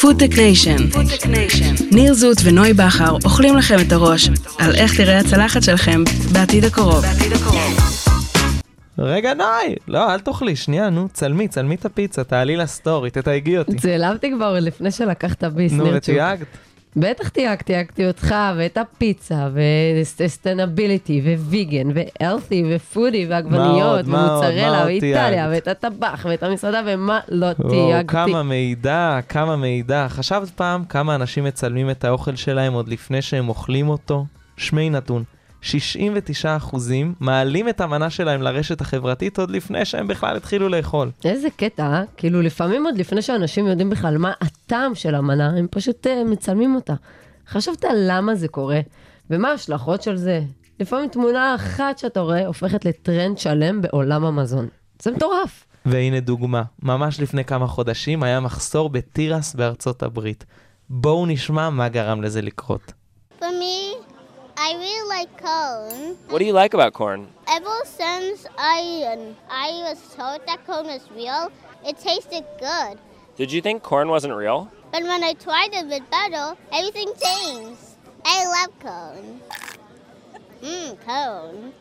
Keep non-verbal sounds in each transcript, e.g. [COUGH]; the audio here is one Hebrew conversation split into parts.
Foodtech Nation. ניר זוט ונוי בכר אוכלים לכם את הראש על איך תראה הצלחת שלכם בעתיד הקרוב. רגע, נוי! לא, אל תאכלי, שנייה, נו, צלמי, צלמי את הפיצה, תעלי לסטורי, תתייגי אותי. צילמתי כבר לפני שלקחת ביס, נו, נרצ'וק. ותייגת? בטח תייגתי, תייגתי אותך, ואת הפיצה, וסטנביליטי, וויגן, ואלתי, ופודי, ועגבניות, ומוצרלה, ואיטליה? ואת הטבח, ואת המסעדה, ומה לא תייגתי. כמה מידע, כמה מידע. חשבת פעם כמה אנשים מצלמים את האוכל שלהם עוד לפני שהם אוכלים אותו? שמי נתון. 69% מעלים את המנה שלהם לרשת החברתית עוד לפני שהם בכלל התחילו לאכול. איזה קטע, אה? כאילו לפעמים עוד לפני שאנשים יודעים בכלל מה הטעם של המנה, הם פשוט uh, מצלמים אותה. חשבת למה זה קורה? ומה ההשלכות של זה? לפעמים תמונה אחת שאתה רואה הופכת לטרנד שלם בעולם המזון. זה מטורף. והנה דוגמה, ממש לפני כמה חודשים היה מחסור בתירס בארצות הברית. בואו נשמע מה גרם לזה לקרות. For me, I really like corn. What do you like about corn? Ever since I I was told that corn was real, it tasted good. Did you think corn wasn't real? But when I tried it with butter, everything changed. I love corn. Mmm, corn.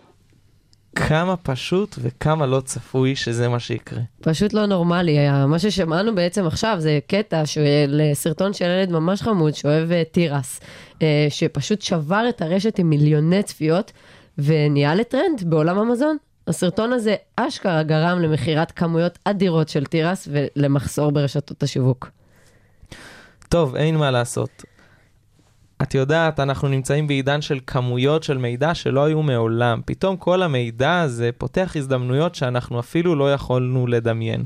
כמה פשוט וכמה לא צפוי שזה מה שיקרה. פשוט לא נורמלי. היה- מה ששמענו בעצם עכשיו זה קטע של סרטון של ילד ממש חמוד שאוהב אה, תירס, אה, שפשוט שבר את הרשת עם מיליוני צפיות ונהיה לטרנד בעולם המזון. הסרטון הזה אשכרה גרם למכירת כמויות אדירות של תירס ולמחסור ברשתות השיווק. טוב, אין מה לעשות. את יודעת, אנחנו נמצאים בעידן של כמויות של מידע שלא היו מעולם. פתאום כל המידע הזה פותח הזדמנויות שאנחנו אפילו לא יכולנו לדמיין.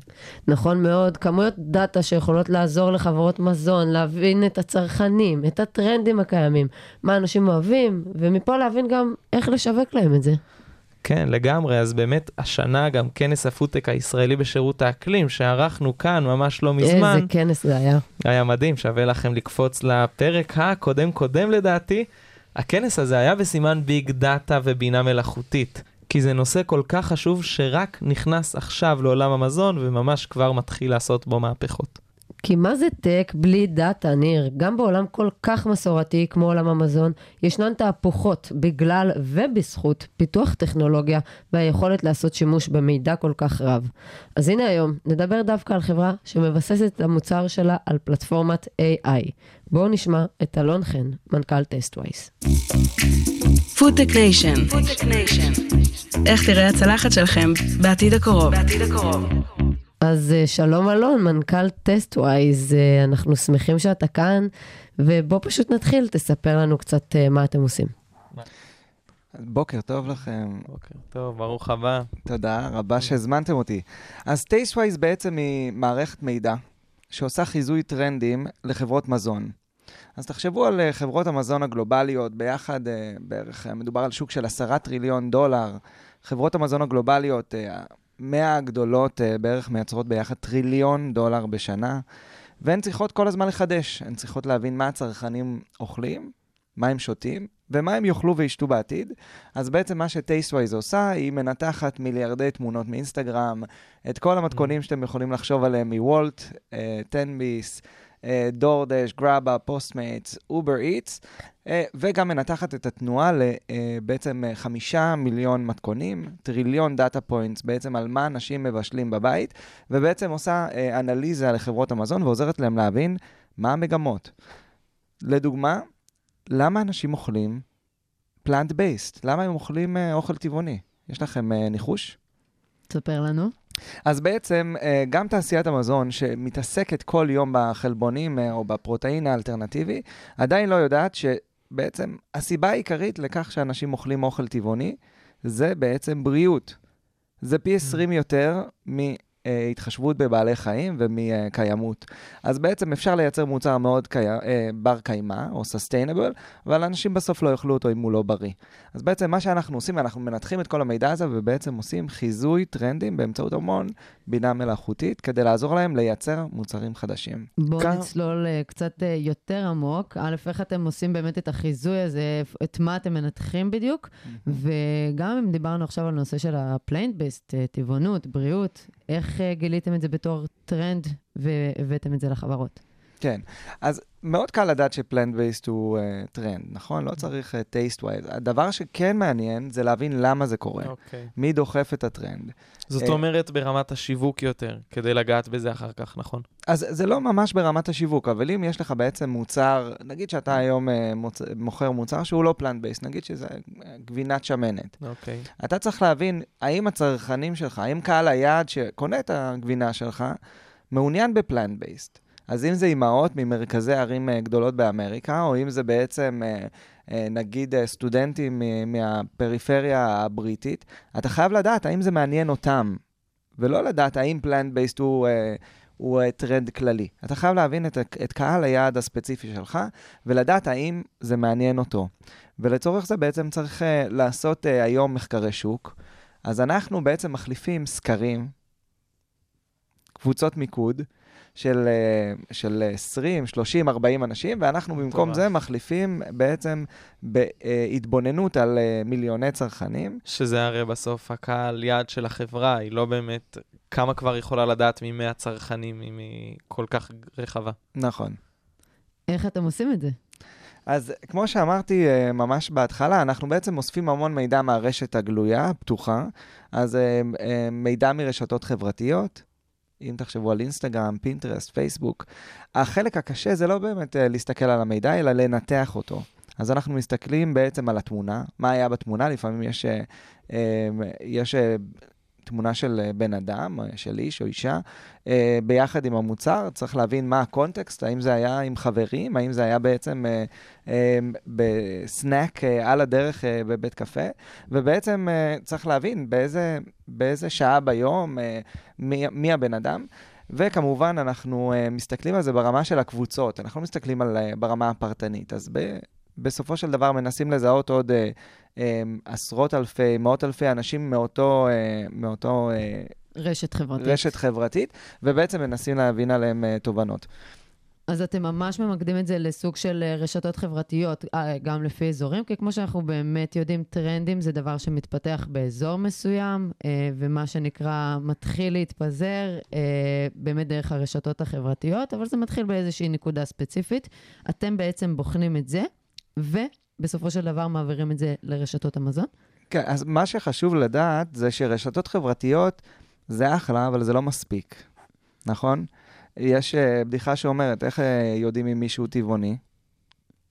נכון מאוד, כמויות דאטה שיכולות לעזור לחברות מזון, להבין את הצרכנים, את הטרנדים הקיימים, מה אנשים אוהבים, ומפה להבין גם איך לשווק להם את זה. כן, לגמרי. אז באמת, השנה גם כנס הפודטק הישראלי בשירות האקלים, שערכנו כאן ממש לא מזמן, איזה כנס זה היה. היה מדהים, שווה לכם לקפוץ לפרק הקודם קודם לדעתי. הכנס הזה היה בסימן ביג דאטה ובינה מלאכותית, כי זה נושא כל כך חשוב שרק נכנס עכשיו לעולם המזון וממש כבר מתחיל לעשות בו מהפכות. כי מה זה tech בלי דאטה, ניר? גם בעולם כל כך מסורתי כמו עולם המזון, ישנן תהפוכות בגלל ובזכות פיתוח טכנולוגיה והיכולת לעשות שימוש במידע כל כך רב. אז הנה היום, נדבר דווקא על חברה שמבססת את המוצר שלה על פלטפורמת AI. בואו נשמע את אלון חן, מנכ"ל Tastewise. FoodTech Nation. איך תיראה הצלחת שלכם בעתיד הקרוב. אז אה, שלום אלון, מנכ"ל Tastewise, אה, אנחנו שמחים שאתה כאן, ובוא פשוט נתחיל, תספר לנו קצת אה, מה אתם עושים. בוקר טוב לכם, בוקר טוב, ברוך הבא. תודה רבה שהזמנתם אותי. אז Tastewise בעצם היא מערכת מידע שעושה חיזוי טרנדים לחברות מזון. אז תחשבו על חברות המזון הגלובליות, ביחד בערך, מדובר על שוק של עשרה טריליון דולר. חברות המזון הגלובליות, 100 הגדולות אה, בערך מייצרות ביחד טריליון דולר בשנה, והן צריכות כל הזמן לחדש. הן צריכות להבין מה הצרכנים אוכלים, מה הם שותים, ומה הם יאכלו וישתו בעתיד. אז בעצם מה ש Tastewise עושה, היא מנתחת מיליארדי תמונות מאינסטגרם, את כל המתכונים שאתם יכולים לחשוב עליהם מ Wolt, תן ביס, DoorDash, Grubhub, Postmates, Uber Eats, וגם מנתחת את התנועה לבעצם אה, חמישה מיליון מתכונים, טריליון data points, בעצם על מה אנשים מבשלים בבית, ובעצם עושה אה, אנליזה לחברות המזון ועוזרת להם להבין מה המגמות. לדוגמה, למה אנשים אוכלים פלנט בייסט? למה הם אוכלים אה, אוכל טבעוני? יש לכם אה, ניחוש? תספר לנו. אז בעצם אה, גם תעשיית המזון שמתעסקת כל יום בחלבונים אה, או בפרוטאין האלטרנטיבי, עדיין לא יודעת שבעצם הסיבה העיקרית לכך שאנשים אוכלים אוכל טבעוני זה בעצם בריאות. זה פי 20 יותר מהתחשבות בבעלי חיים ומקיימות. אז בעצם אפשר לייצר מוצר מאוד קי... אה, בר קיימא או sustainable, אבל אנשים בסוף לא יאכלו אותו אם הוא לא בריא. אז בעצם מה שאנחנו עושים, אנחנו מנתחים את כל המידע הזה ובעצם עושים חיזוי טרנדים באמצעות המון בינה מלאכותית, כדי לעזור להם לייצר מוצרים חדשים. בואו כמה- נצלול אה, קצת אה, יותר עמוק. א', איך אתם עושים באמת את החיזוי הזה, את מה אתם מנתחים בדיוק, וגם אם דיברנו עכשיו על נושא של ה plant-based, טבעונות, בריאות, איך אה, גיליתם את זה בתור טרנד והבאתם את זה לחברות? כן. אז מאוד קל לדעת ש plant-based הוא אה, טרנד, נכון? לא צריך Taste אה, wise. הדבר שכן מעניין זה להבין למה זה קורה. אוקיי. מי דוחף את הטרנד. זאת אה, אומרת ברמת השיווק יותר, כדי לגעת בזה אחר כך, נכון? אז זה לא ממש ברמת השיווק, אבל אם יש לך בעצם מוצר, נגיד שאתה היום אה, מוצ... מוכר מוצר שהוא לא plant-based, נגיד שזה גבינת שמנת. אוקיי. אתה צריך להבין האם הצרכנים שלך, האם קהל היעד שקונה את הגבינה שלך, מעוניין ב plant-based. אז אם זה אימהות ממרכזי ערים אה, גדולות באמריקה, או אם זה בעצם, אה, אה, נגיד, סטודנטים מהפריפריה הבריטית, אתה חייב לדעת האם זה מעניין אותם, ולא לדעת האם plant-based הוא... הוא טרנד כללי. אתה חייב להבין את, את קהל היעד הספציפי שלך, ולדעת האם זה מעניין אותו. ולצורך זה בעצם צריך אה, לעשות אה, היום מחקרי שוק. אז אנחנו בעצם מחליפים סקרים, קבוצות מיקוד, של, אה, של 20, 30, 40 אנשים, ואנחנו במקום טוב. זה מחליפים בעצם בהתבוננות על אה, מיליוני צרכנים. שזה הרי בסוף הקהל יעד של החברה, היא לא באמת כמה כבר יכולה לדעת מ-100 צרכנים אם היא כל כך רחבה. נכון. איך אתם עושים את זה? אז כמו שאמרתי אה, ממש בהתחלה, אנחנו בעצם אוספים המון מידע מהרשת הגלויה, הפתוחה. אז מידע מרשתות חברתיות, אם תחשבו על אינסטגרם, פינטרסט, פייסבוק, החלק הקשה זה לא באמת אה, להסתכל על המידע, אלא לנתח אותו. אז אנחנו מסתכלים בעצם על התמונה, מה היה בתמונה, לפעמים יש, אה, אה, יש תמונה של אה, בן אדם, אה, של איש או אישה, אה, ביחד עם המוצר. צריך להבין מה הקונטקסט, האם זה היה עם חברים, האם זה היה בעצם בסנאק על הדרך בבית קפה, ובעצם צריך להבין באיזה, באיזה שעה ביום, מי, מי הבן אדם. וכמובן, אנחנו מסתכלים על זה ברמה של הקבוצות, אנחנו לא מסתכלים על, ברמה הפרטנית. אז ב, בסופו של דבר מנסים לזהות עוד uh, אמ, עשרות אלפי, מאות אלפי אנשים מאותו... אה, מאותו אה, רשת חברתית. רשת חברתית, ובעצם מנסים להבין עליהם אה, תובנות. אז אתם ממש ממקדים את זה לסוג של רשתות חברתיות, גם לפי אזורים, כי כמו שאנחנו באמת יודעים, טרנדים זה דבר שמתפתח באזור מסוים, ומה שנקרא מתחיל להתפזר באמת דרך הרשתות החברתיות, אבל זה מתחיל באיזושהי נקודה ספציפית. אתם בעצם בוחנים את זה, ו... בסופו של דבר מעבירים את זה לרשתות המזון? כן, אז מה שחשוב לדעת זה שרשתות חברתיות זה אחלה, אבל זה לא מספיק, נכון? יש uh, בדיחה שאומרת, איך uh, יודעים אם מישהו טבעוני?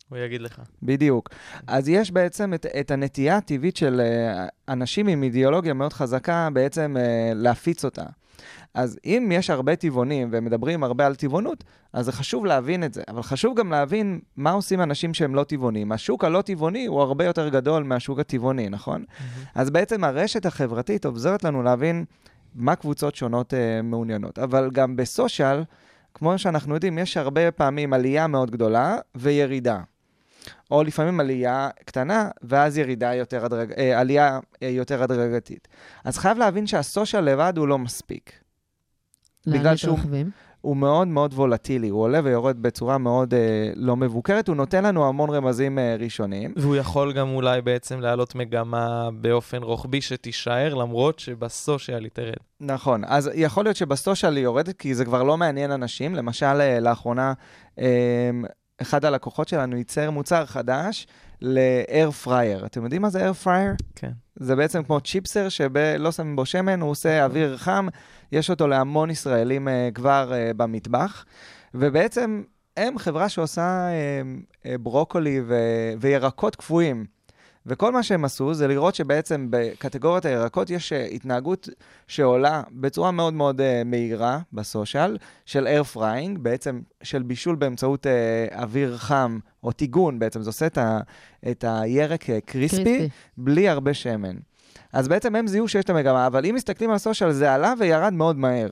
הוא יגיד לך. בדיוק. אז יש בעצם את, את הנטייה הטבעית של uh, אנשים עם אידיאולוגיה מאוד חזקה בעצם uh, להפיץ אותה. אז אם יש הרבה טבעונים ומדברים הרבה על טבעונות, אז זה חשוב להבין את זה. אבל חשוב גם להבין מה עושים אנשים שהם לא טבעונים. השוק הלא טבעוני הוא הרבה יותר גדול מהשוק הטבעוני, נכון? Mm-hmm. אז בעצם הרשת החברתית עוזרת לנו להבין מה קבוצות שונות uh, מעוניינות. אבל גם בסושיאל, כמו שאנחנו יודעים, יש הרבה פעמים עלייה מאוד גדולה וירידה. או לפעמים עלייה קטנה, ואז ירידה יותר, הדרג... אה, עלייה אה, יותר הדרגתית. אז חייב להבין שהסושיאל לבד הוא לא מספיק. בגלל שהוא הוא מאוד מאוד וולטילי, הוא עולה ויורד בצורה מאוד אה, לא מבוקרת, הוא נותן לנו המון רמזים אה, ראשוניים. והוא יכול גם אולי בעצם להעלות מגמה באופן רוחבי שתישאר, למרות שבסושיאל היא תרד. נכון, אז יכול להיות שבסושיאל היא יורדת, כי זה כבר לא מעניין אנשים. למשל, אה, לאחרונה, אה, אחד הלקוחות שלנו ייצר מוצר חדש ל-air fryer. אתם יודעים מה זה air fryer? כן. זה בעצם כמו צ'יפסר שלא שמים בו שמן, הוא עושה אוויר חם, יש אותו להמון ישראלים uh, כבר uh, במטבח, ובעצם הם חברה שעושה uh, uh, ברוקולי ו- וירקות קפואים. וכל מה שהם עשו זה לראות שבעצם בקטגוריית הירקות יש התנהגות שעולה בצורה מאוד מאוד uh, מהירה בסושיאל, של air frying, בעצם של בישול באמצעות uh, אוויר חם, או טיגון בעצם, זה עושה את, ה, את הירק קריספי, קריספי, בלי הרבה שמן. אז בעצם הם זיהו שיש את המגמה, אבל אם מסתכלים על סושיאל זה עלה וירד מאוד מהר.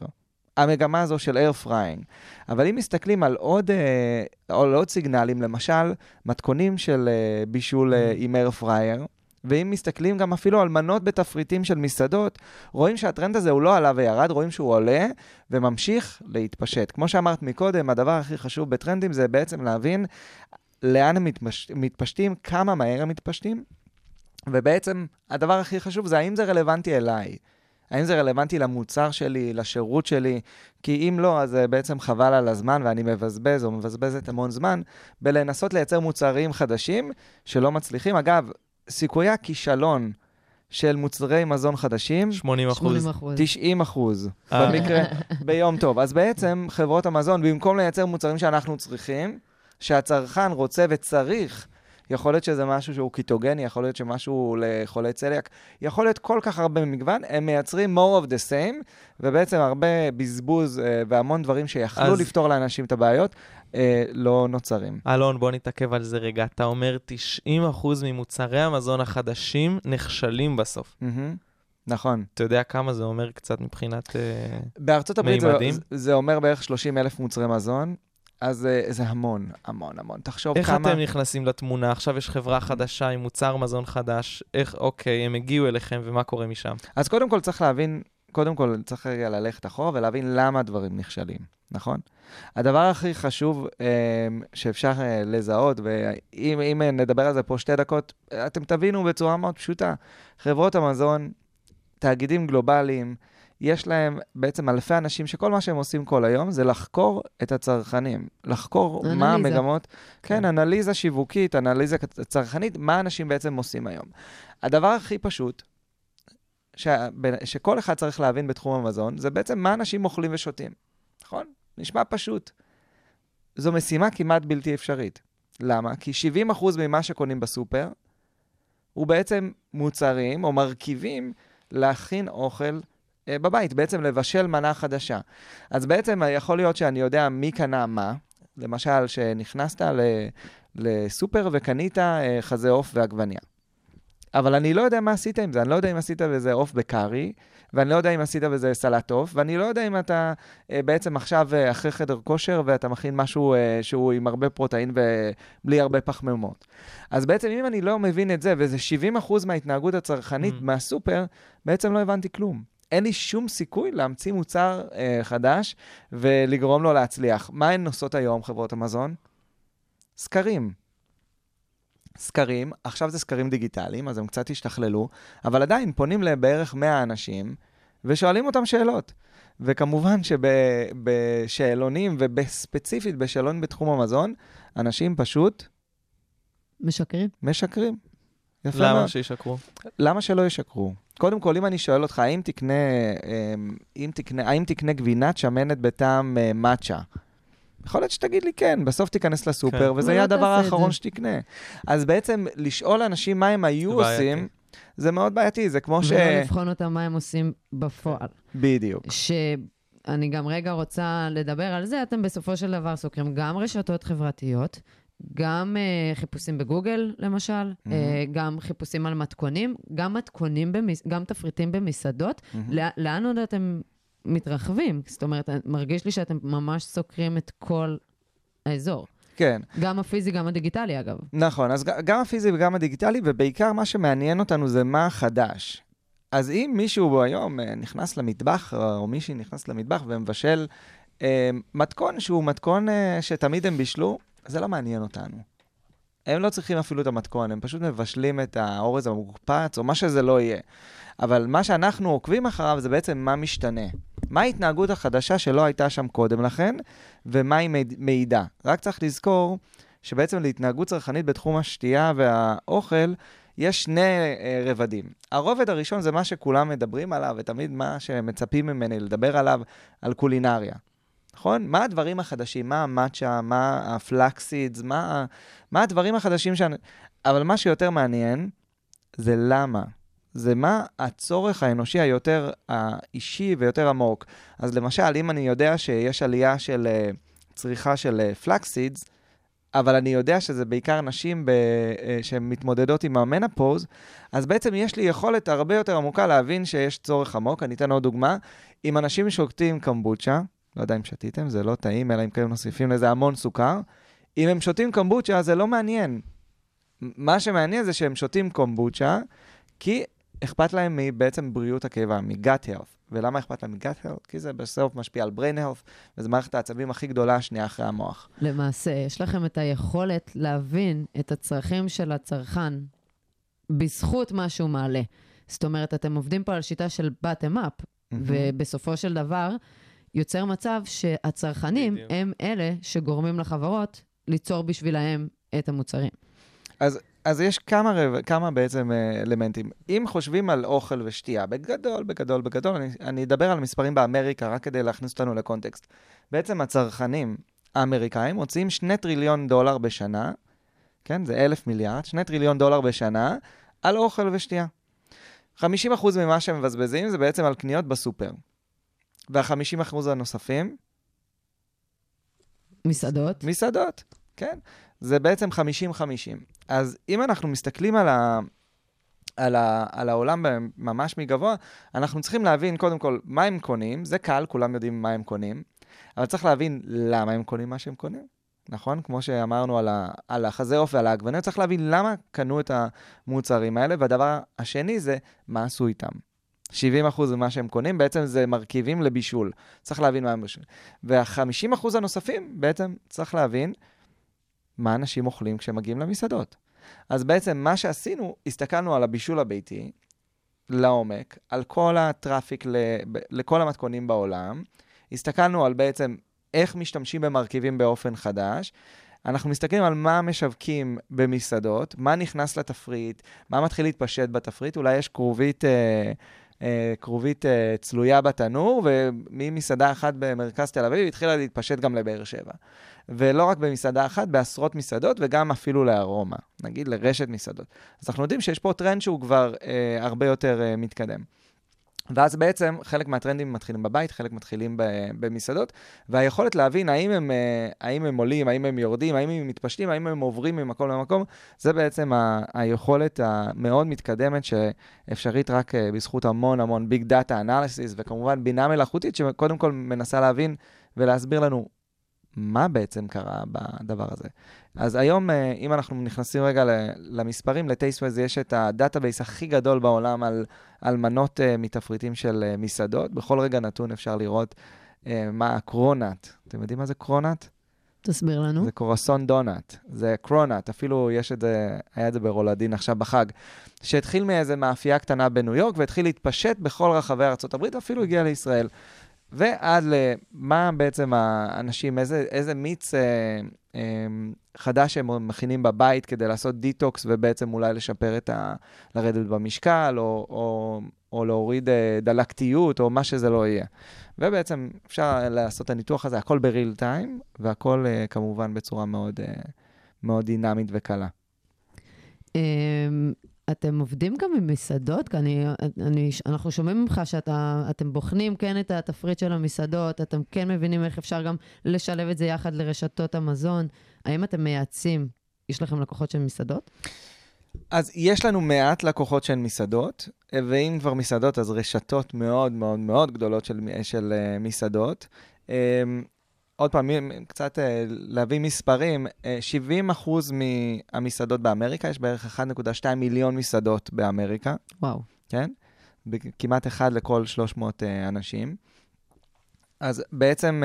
המגמה הזו של air frying. אבל אם מסתכלים על עוד, אה, על עוד סיגנלים, למשל, מתכונים של אה, בישול אה, עם air fryer, ואם מסתכלים גם אפילו על מנות בתפריטים של מסעדות, רואים שהטרנד הזה הוא לא עלה וירד, רואים שהוא עולה וממשיך להתפשט. כמו שאמרת מקודם, הדבר הכי חשוב בטרנדים זה בעצם להבין לאן הם מתפש... מתפשטים, כמה מהר הם מתפשטים, ובעצם הדבר הכי חשוב זה האם זה רלוונטי אליי. האם זה רלוונטי למוצר שלי, לשירות שלי? כי אם לא, אז זה בעצם חבל על הזמן ואני מבזבז או מבזבזת המון זמן בלנסות לייצר מוצרים חדשים שלא מצליחים. אגב, סיכויי הכישלון של מוצרי מזון חדשים, 80 אחוז. 80 אחוז. 90 אחוז, אה. במקרה, [LAUGHS] ביום טוב. אז בעצם חברות המזון, במקום לייצר מוצרים שאנחנו צריכים, שהצרכן רוצה וצריך, יכול להיות שזה משהו שהוא קיטוגני, יכול להיות שמשהו לחולי צליאק, יכול להיות כל כך הרבה מגוון, הם מייצרים more of the same, ובעצם הרבה בזבוז אה, והמון דברים שיכלו אז- לפתור לאנשים את הבעיות, אה, לא נוצרים. אלון, בוא נתעכב על זה רגע. אתה אומר 90% ממוצרי המזון החדשים נכשלים בסוף. מהמם. נכון. אתה יודע כמה זה אומר קצת מבחינת... אה, בארצות הברית זה, מימדים? זה אומר בערך 30 אלף מוצרי מזון, אז אה, זה המון, המון, המון. תחשוב איך כמה... אתם נכנסים לתמונה? עכשיו יש חברה חדשה עם מוצר מזון חדש. איך, אוקיי, הם הגיעו אליכם, ומה קורה משם? אז קודם כל צריך להבין, קודם כל צריך רגע ללכת אחורה ולהבין למה דברים נכשלים, נכון? הדבר הכי חשוב אה, שאפשר אה, לזהות, ואם אם נדבר על זה פה שתי דקות, אתם תבינו בצורה מאוד פשוטה. חברות המזון, תאגידים גלובליים, יש להם בעצם אלפי אנשים שכל מה שהם עושים כל היום זה לחקור את הצרכנים, לחקור מה אנליזה. המגמות, כן, אנליזה שיווקית, אנליזה צרכנית, מה אנשים בעצם עושים היום. הדבר הכי פשוט, ש... שכל אחד צריך להבין בתחום המזון, זה בעצם מה אנשים אוכלים ושותים, נכון? נשמע פשוט. זו משימה כמעט בלתי אפשרית. למה? כי 70% ממה שקונים בסופר, הוא בעצם מוצרים או מרכיבים להכין אוכל בבית, בעצם לבשל מנה חדשה. אז בעצם יכול להיות שאני יודע מי קנה מה, למשל, שנכנסת ל... לסופר וקנית אה, חזה עוף ועגבניה. אבל אני לא יודע מה עשית עם זה, אני לא יודע אם עשית בזה עוף בקארי, ואני לא יודע אם עשית בזה סלט עוף, ואני לא יודע אם אתה אה, בעצם עכשיו אה, אחרי חדר כושר ואתה מכין משהו אה, שהוא עם הרבה פרוטאין ובלי הרבה פחמימות. אז בעצם אם אני לא מבין את זה, וזה 70% מההתנהגות הצרכנית Mm. מהסופר, בעצם לא הבנתי כלום. אין לי שום סיכוי להמציא מוצר אה, חדש ולגרום לו להצליח. מה הן עושות היום, חברות המזון? סקרים. סקרים, עכשיו זה סקרים דיגיטליים, אז הם קצת השתכללו, אבל עדיין פונים לבערך 100 אנשים ושואלים אותם שאלות. וכמובן שבשאלונים, ובספציפית בשאלון בתחום המזון, אנשים פשוט משקרים? משקרים. יפה למה מאוד. שישקרו? למה שלא ישקרו? קודם כל, אם אני שואל אותך, האם תקנה, אמ, אם תקנה, האם תקנה גבינת שמנת בטעם אה, מאצ'ה? יכול להיות שתגיד לי כן, בסוף תיכנס לסופר, כן. וזה אבל יהיה לא הדבר האחרון. שתקנה. אז בעצם לשאול אנשים מה הם היו זה בעייתי. עושים, זה מאוד בעייתי, זה כמו ש... ולא לבחון אותם מה הם עושים בפועל. בדיוק. שאני גם רגע רוצה לדבר על זה, אתם בסופו של דבר סוקרים גם רשתות חברתיות, גם uh, חיפושים בגוגל, למשל, mm-hmm. uh, גם חיפושים על מתכונים, גם מתכונים, במס... גם תפריטים במסעדות. מהמם. לא, לאן עוד אתם מתרחבים? זאת אומרת, מרגיש לי שאתם ממש סוקרים את כל האזור. כן. גם הפיזי, גם הדיגיטלי, אגב. נכון, אז גם הפיזי וגם הדיגיטלי, ובעיקר מה שמעניין אותנו זה מה חדש. אז אם מישהו היום אה, נכנס למטבח, או מישהי נכנס למטבח ומבשל אה, מתכון שהוא מתכון אה, שתמיד הם בישלו, זה לא מעניין אותנו. הם לא צריכים אפילו את המתכון, הם פשוט מבשלים את האורז המוקפץ, או מה שזה לא יהיה. אבל מה שאנחנו עוקבים אחריו זה בעצם מה משתנה. מה ההתנהגות החדשה שלא הייתה שם קודם לכן, ומה היא מעיד- מעידה. רק צריך לזכור שבעצם להתנהגות צרכנית בתחום השתייה והאוכל, יש שני אה, רבדים. הרובד הראשון זה מה שכולם מדברים עליו, ותמיד מה שמצפים ממני לדבר עליו, על קולינריה. נכון? מה הדברים החדשים? מה המאצ'ה? מה הפלקסידס? מה, מה הדברים החדשים ש... אבל מה שיותר מעניין זה למה. זה מה הצורך האנושי היותר האישי ויותר עמוק. אז למשל, אם אני יודע שיש עלייה של אה, צריכה של פלקסידס, אבל אני יודע שזה בעיקר נשים ב, אה, שהן מתמודדות עם המנפוז, אז בעצם יש לי יכולת הרבה יותר עמוקה להבין שיש צורך עמוק. אני אתן עוד דוגמה. אם אנשים שותים קמבוצ'ה, לא יודע אם שתיתם, זה לא טעים, אלא אם כן מוסיפים לזה המון סוכר. אם הם שותים קמבוצ'ה, זה לא מעניין. מה שמעניין זה שהם שותים קומבוצ'ה, כי אכפת להם בעצם בריאות הקיבה, מ-gut health. ולמה אכפת להם מ-gut health? כי זה בסוף משפיע על brain health, וזו מערכת העצבים הכי גדולה השנייה אחרי המוח. למעשה, יש לכם את היכולת להבין את הצרכים של הצרכן בזכות מה שהוא מעלה. זאת אומרת, אתם עובדים פה על שיטה של bottom up, ובסופו של דבר יוצר מצב שהצרכנים בדיוק. הם אלה שגורמים לחברות ליצור בשבילהם את המוצרים. אז, אז יש כמה, רב, כמה בעצם אה, אלמנטים. אם חושבים על אוכל ושתייה, בגדול, בגדול, בגדול, אני, אני אדבר על מספרים באמריקה רק כדי להכניס אותנו לקונטקסט. בעצם הצרכנים האמריקאים מוציאים 2 טריליון דולר בשנה, כן, זה אלף מיליארד, 2 טריליון דולר בשנה, על אוכל ושתייה. 50% ממה שהם מבזבזים זה בעצם על קניות בסופר. וה-50% הנוספים, מסעדות. מסעדות, כן. זה בעצם 50-50. אז אם אנחנו מסתכלים על, ה... על, ה... על העולם ממש מגבוה, אנחנו צריכים להבין קודם כל מה הם קונים, זה קל, כולם יודעים מה הם קונים, אבל צריך להבין למה הם קונים מה שהם קונים. נכון? כמו שאמרנו על, ה, על החזה עוף ועל העגבניות, צריך להבין למה קנו את המוצרים האלה, והדבר השני זה מה עשו איתם. 70% ממה שהם קונים בעצם זה מרכיבים לבישול. צריך להבין מה הם בישול. וה-50% הנוספים בעצם צריך להבין מה אנשים אוכלים כשהם מגיעים למסעדות. אז בעצם מה שעשינו, הסתכלנו על הבישול הביתי לעומק, על כל הטראפיק ל, לכל המתכונים בעולם, הסתכלנו על בעצם איך משתמשים במרכיבים באופן חדש. אנחנו מסתכלים על מה משווקים במסעדות, מה נכנס לתפריט, מה מתחיל להתפשט בתפריט, אולי יש כרובית, אה, כרובית אה, צלויה בתנור, וממסעדה אחת במרכז תל אביב התחילה להתפשט גם לבאר שבע. ולא רק במסעדה אחת, בעשרות מסעדות, וגם אפילו לארומה, נגיד לרשת מסעדות. אז אנחנו יודעים שיש פה טרנד שהוא כבר אה, הרבה יותר אה, מתקדם. ואז בעצם חלק מהטרנדים מתחילים בבית, חלק מתחילים במסעדות, והיכולת להבין האם הם, אה, האם הם עולים, האם הם יורדים, האם הם מתפשטים, האם הם עוברים ממקום למקום, זה בעצם ה- היכולת המאוד מתקדמת שאפשרית רק אה, בזכות המון המון big data analysis, וכמובן בינה מלאכותית, שקודם כל מנסה להבין ולהסביר לנו מה בעצם קרה בדבר הזה. אז היום, אה, אם אנחנו נכנסים רגע למספרים, ל Tastewise יש את ה database הכי גדול בעולם על, על מנות אה, מתפריטים של אה, מסעדות. בכל רגע נתון אפשר לראות מה ה cronut. אתם יודעים מה זה cronut? תסביר לנו. זה croissant donut, זה cronut, אפילו יש את זה, היה את זה ברולדין עכשיו בחג, שהתחיל מאיזה מאפייה קטנה בניו יורק והתחיל להתפשט בכל רחבי ארה"ב, אפילו הגיע לישראל. ועד למה בעצם האנשים, איזה, איזה מיץ אה, אה, חדש הם מכינים בבית כדי לעשות דיטוקס ובעצם אולי לשפר את ה... לרדת במשקל, או, או, או להוריד אה, דלקתיות, או מה שזה לא יהיה. ובעצם אפשר לעשות את הניתוח הזה, הכל בריל טיים, והכל אה, כמובן בצורה מאוד, אה, מאוד דינמית וקלה. אתם עובדים גם עם מסעדות? כי אני, אני, אנחנו שומעים ממך שאתם בוחנים כן את התפריט של המסעדות, אתם כן מבינים איך אפשר גם לשלב את זה יחד לרשתות המזון. האם אתם מייעצים? יש לכם לקוחות של מסעדות? אז יש לנו מעט לקוחות של מסעדות, ואם כבר מסעדות, אז רשתות מאוד מאוד מאוד גדולות של, של uh, מסעדות. Um, עוד פעם, קצת uh, להביא מספרים, uh, 70 אחוז מהמסעדות באמריקה, יש בערך 1.2 מיליון מסעדות באמריקה. וואו. כן? כמעט אחד לכל 300 uh, אנשים. אז בעצם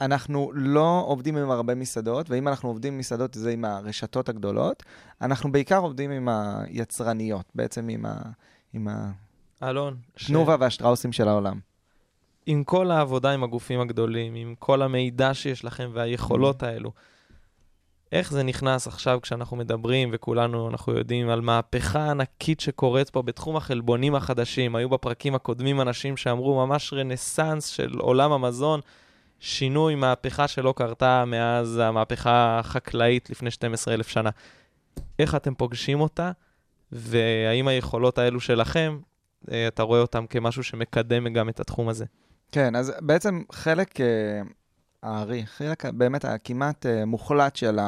אנחנו לא עובדים עם הרבה מסעדות, ואם אנחנו עובדים עם מסעדות זה עם הרשתות הגדולות, אנחנו בעיקר עובדים עם היצרניות, בעצם עם ה... עם ה... אלון. תנובה ש... והשטראוסים של העולם. עם כל העבודה עם הגופים הגדולים, עם כל המידע שיש לכם והיכולות האלו, איך זה נכנס עכשיו כשאנחנו מדברים וכולנו, אנחנו יודעים על מהפכה ענקית שקורית פה בתחום החלבונים החדשים. היו בפרקים הקודמים אנשים שאמרו ממש רנסאנס של עולם המזון. שינוי, מהפכה שלא קרתה מאז המהפכה החקלאית לפני 12,000 שנה. איך אתם פוגשים אותה, והאם היכולות האלו שלכם, אה, אתה רואה אותם כמשהו שמקדם גם את התחום הזה? כן, אז בעצם חלק אה, הארי, חלק באמת הכמעט אה, מוחלט של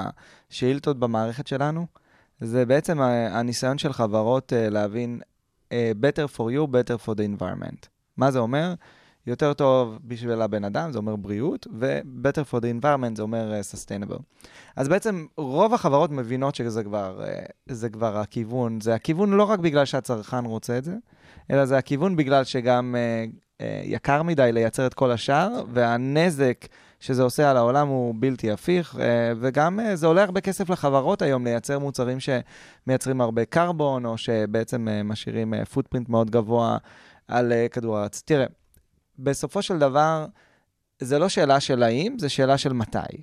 השאילתות במערכת שלנו, זה בעצם הניסיון של חברות להבין better for you, better for the environment. מה זה אומר? יותר טוב בשביל הבן אדם, זה אומר בריאות, ו-better for the environment זה אומר uh, sustainable. אז בעצם רוב החברות מבינות שזה כבר, uh, זה כבר הכיוון, זה הכיוון לא רק בגלל שהצרכן רוצה את זה, אלא זה הכיוון בגלל שגם uh, יקר מדי לייצר את כל השאר, והנזק שזה עושה על העולם הוא בלתי הפיך, אה, וגם אה, זה עולה הרבה כסף לחברות היום לייצר מוצרים שמייצרים הרבה קרבון, או שבעצם אה, משאירים פוטפרינט מאוד גבוה על אה, כדור הארץ. תראה, בסופו של דבר, זה לא שאלה של האם, זה שאלה של מתי.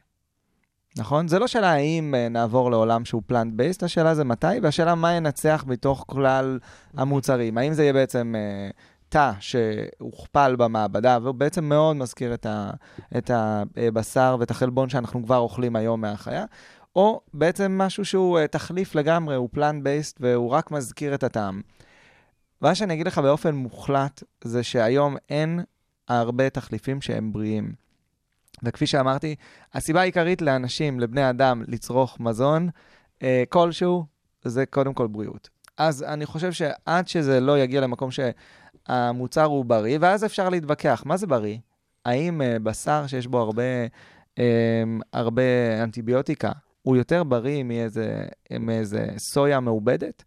נכון? זה לא שאלה האם אה, נעבור לעולם שהוא פלנט בייסט, השאלה זה מתי, והשאלה מה ינצח בתוך כלל המוצרים. האם זה יהיה בעצם אה, תא שהוכפל במעבדה, והוא בעצם מאוד מזכיר את, ה, את הבשר ואת החלבון שאנחנו כבר אוכלים היום מהחיה, או בעצם משהו שהוא אה, תחליף לגמרי, הוא פלנט בייסט והוא רק מזכיר את הטעם. מה שאני אגיד לך באופן מוחלט, זה שהיום אין הרבה תחליפים שהם בריאים. וכפי שאמרתי, הסיבה העיקרית לאנשים, לבני אדם, לצרוך מזון אה, כלשהו, זה קודם כל בריאות. אז אני חושב שעד שזה לא יגיע למקום שהמוצר הוא בריא, ואז אפשר להתווכח, מה זה בריא? האם אה, בשר שיש בו הרבה, אה, הרבה אנטיביוטיקה, הוא יותר בריא מאיזה, מאיזה סויה מעובדת?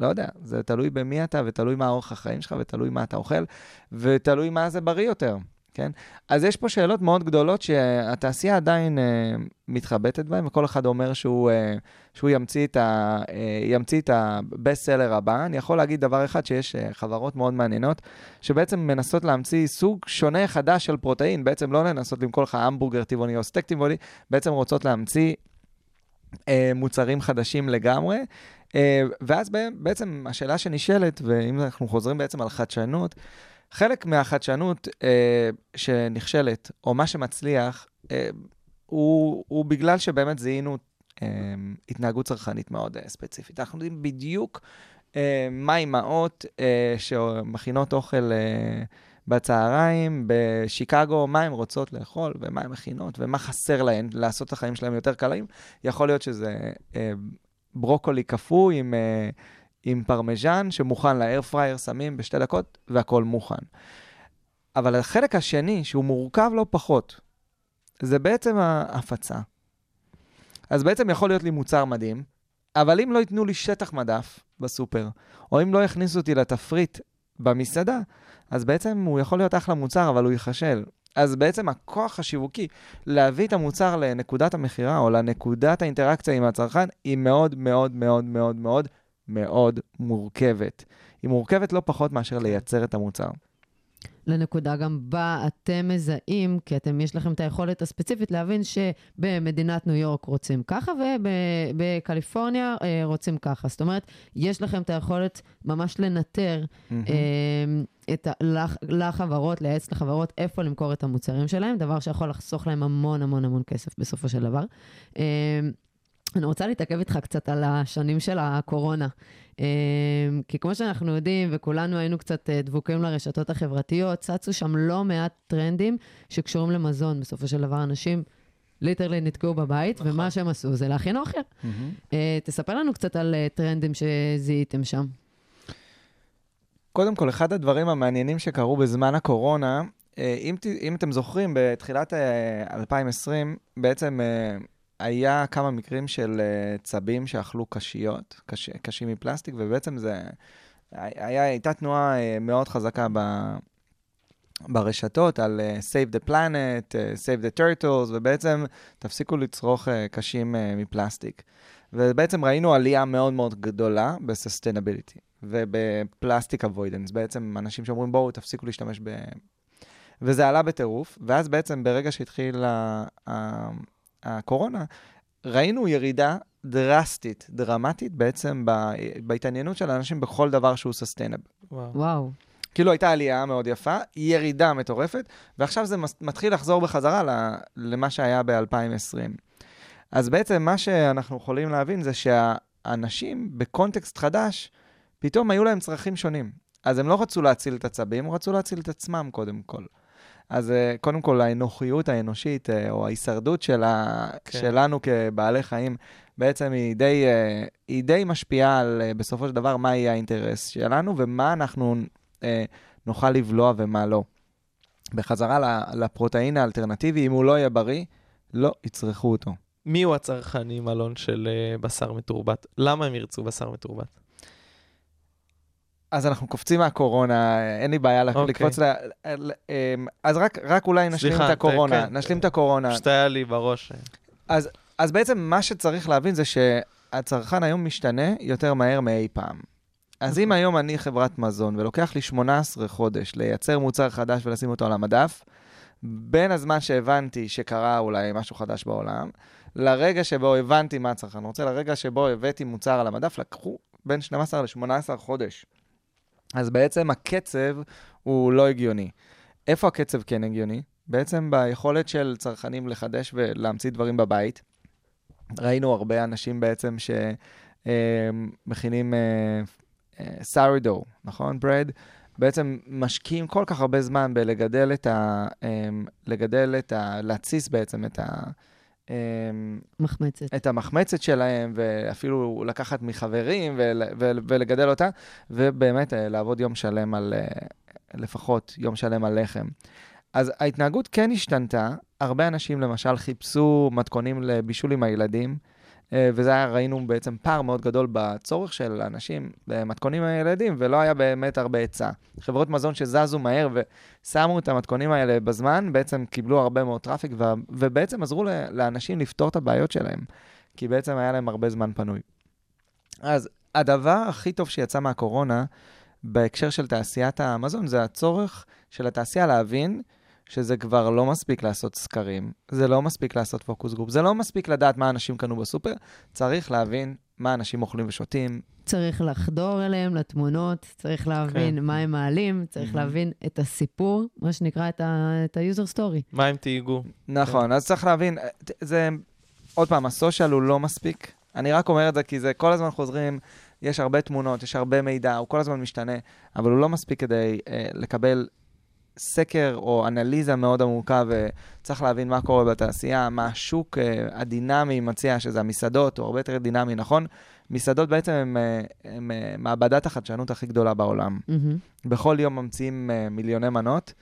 לא יודע, זה תלוי במי אתה, ותלוי מה אורך החיים שלך, ותלוי מה אתה אוכל, ותלוי מה זה בריא יותר. כן? אז יש פה שאלות מאוד גדולות שהתעשייה עדיין אה, מתחבטת בהן, וכל אחד אומר שהוא, אה, שהוא ימציא את, אה, את הבסט סלר הבא. אני יכול להגיד דבר אחד, שיש אה, חברות מאוד מעניינות, שבעצם מנסות להמציא סוג שונה חדש של פרוטאין, בעצם לא לנסות למכור לך המבורגר טבעוני או סטייק טבעוני, בעצם רוצות להמציא אה, מוצרים חדשים לגמרי. אה, ואז בעצם השאלה שנשאלת, ואם אנחנו חוזרים בעצם על חדשנות, חלק מהחדשנות אה, שנכשלת, או מה שמצליח, אה, הוא, הוא בגלל שבאמת זיהינו אה, התנהגות צרכנית מאוד אה, ספציפית. אנחנו יודעים בדיוק אה, מה אימהות אה, שמכינות אוכל אה, בצהריים בשיקגו, מה הן רוצות לאכול ומה הן מכינות ומה חסר להן לעשות את החיים שלהם יותר קלים. יכול להיות שזה אה, ברוקולי קפוא עם... אה, עם פרמז'ן שמוכן ל air fryer, שמים בשתי דקות והכל מוכן. אבל החלק השני, שהוא מורכב לא פחות, זה בעצם ההפצה. אז בעצם יכול להיות לי מוצר מדהים, אבל אם לא ייתנו לי שטח מדף בסופר, או אם לא יכניסו אותי לתפריט במסעדה, אז בעצם הוא יכול להיות אחלה מוצר, אבל הוא ייכשל. אז בעצם הכוח השיווקי להביא את המוצר לנקודת המכירה או לנקודת האינטראקציה עם הצרכן היא מאוד מאוד מאוד מאוד מאוד מאוד מורכבת. היא מורכבת לא פחות מאשר לייצר את המוצר. לנקודה גם בה אתם מזהים, כי אתם, יש לכם את היכולת הספציפית להבין שבמדינת ניו יורק רוצים ככה, ובקליפורניה אה, רוצים ככה. זאת אומרת, יש לכם את היכולת ממש לנטר mm-hmm. את ה, לח, לחברות, לייעץ לחברות איפה למכור את המוצרים שלהם, דבר שיכול לחסוך להם המון המון המון כסף בסופו של דבר. אה, אני רוצה להתעכב איתך קצת על השנים של הקורונה. אמ, כי כמו שאנחנו יודעים, וכולנו היינו קצת אה, דבוקים לרשתות החברתיות, צצו שם לא מעט טרנדים שקשורים למזון. בסופו של דבר, אנשים ליטרלי נתקעו בבית, נכון. ומה שהם עשו זה להכין אוכל. Mm-hmm. תספר לנו קצת על אה, טרנדים שזיהיתם שם. קודם כל, אחד הדברים המעניינים שקרו בזמן הקורונה, אם, אם אתם זוכרים, בתחילת 2020, בעצם היה כמה מקרים של uh, צבים שאכלו קשיות, קש, קשים מפלסטיק, ובעצם זה... היה, הייתה תנועה uh, מאוד חזקה ב, ברשתות על uh, Save the Planet, Save the Turtles, ובעצם תפסיקו לצרוך קשים מפלסטיק. ובעצם ראינו עלייה מאוד מאוד גדולה ב-sustainability ובפלסטיק avoidance. בעצם אנשים שאומרים, בואו, תפסיקו להשתמש ב... וזה עלה בטירוף, ואז בעצם ברגע שהתחיל ה... הקורונה, ראינו ירידה דרסטית, דרמטית, בעצם בהתעניינות של אנשים בכל דבר שהוא סוסטיינבל. וואו. וואו. כאילו הייתה עלייה מאוד יפה, ירידה מטורפת, ועכשיו זה מתחיל לחזור בחזרה למה שהיה ב-2020. אז בעצם מה שאנחנו יכולים להבין זה שהאנשים בקונטקסט חדש, פתאום היו להם צרכים שונים. אז הם לא רצו להציל את הצבים, הם רצו להציל את עצמם קודם כל. אז אה, קודם כל, האנוכיות האנושית, אה, או ההישרדות שלה, כן. שלנו כבעלי חיים, בעצם היא די, אה, היא די משפיעה על, בסופו של דבר, מה יהיה האינטרס שלנו, ומה אנחנו נוכל לבלוע ומה לא. בחזרה לפרוטאין האלטרנטיבי, אם הוא לא יהיה בריא, לא יצרכו אותו. מי הוא הצרכנים, אלון, של בשר מתורבת? למה הם ירצו בשר מתורבת? אז אנחנו קופצים מהקורונה, אין לי בעיה אוקיי. לקפוץ ל... אמ, אז רק, רק אולי נשלים סליחה, את הקורונה. כן. נשלים את הקורונה. פשוט היה לי בראש. אז, אז בעצם מה שצריך להבין זה שהצרכן היום משתנה יותר מהר מאי פעם. אז אם היום אני חברת מזון ולוקח לי 18 חודש לייצר מוצר חדש ולשים אותו על המדף, בין הזמן שהבנתי שקרה אולי משהו חדש בעולם, לרגע שבו הבנתי מה הצרכן רוצה, לרגע שבו הבאתי מוצר על המדף, לקחו בין 12 ל-18 חודש. אז בעצם הקצב הוא לא הגיוני. איפה הקצב כן הגיוני? בעצם ביכולת של צרכנים לחדש ולהמציא דברים בבית. ראינו הרבה אנשים בעצם שמכינים סארידו, נכון? ברד. בעצם משקיעים כל כך הרבה זמן בלגדל את ה... לגדל את ה... להתסיס בעצם את ה... אמ, מחמצת. את המחמצת שלהם, ואפילו לקחת מחברים ול, ול, ולגדל אותה, ובאמת אה, לעבוד יום שלם על, אה, לפחות יום שלם על לחם. אז ההתנהגות כן השתנתה. הרבה אנשים למשל חיפשו מתכונים לבישול עם הילדים, וזה היה, ראינו בעצם פער מאוד גדול בצורך של אנשים במתכונים הילדים, ולא היה באמת הרבה היצע. חברות מזון שזזו מהר ושמו את המתכונים האלה בזמן, בעצם קיבלו הרבה מאוד traffic, ו- ובעצם עזרו לאנשים לפתור את הבעיות שלהם, כי בעצם היה להם הרבה זמן פנוי. אז הדבר הכי טוב שיצא מהקורונה, בהקשר של תעשיית המזון, זה הצורך של התעשייה להבין שזה כבר לא מספיק לעשות סקרים, זה לא מספיק לעשות focus group, זה לא מספיק לדעת מה אנשים קנו בסופר, צריך להבין מה אנשים אוכלים ושותים. צריך לחדור אליהם, לתמונות, צריך להבין כן. מה הם מעלים, צריך אהם. להבין את הסיפור, מה שנקרא את ה- את ה-user story. מה הם תהיגו? נכון, אז צריך להבין, אה, זה, עוד פעם, הסושיאל הוא לא מספיק. אני רק אומר את זה כי זה כל הזמן חוזרים, יש הרבה תמונות, יש הרבה מידע, הוא כל הזמן משתנה, אבל הוא לא מספיק כדי אה, לקבל סקר או אנליזה מאוד עמוקה, וצריך להבין מה קורה בתעשייה, מה השוק אה, הדינמי מציע, שזה המסעדות, הוא הרבה יותר דינמי, נכון? מסעדות בעצם הם, אה, הם אה, מעבדת החדשנות הכי גדולה בעולם. מהמם. בכל יום ממציאים מיליוני מנות,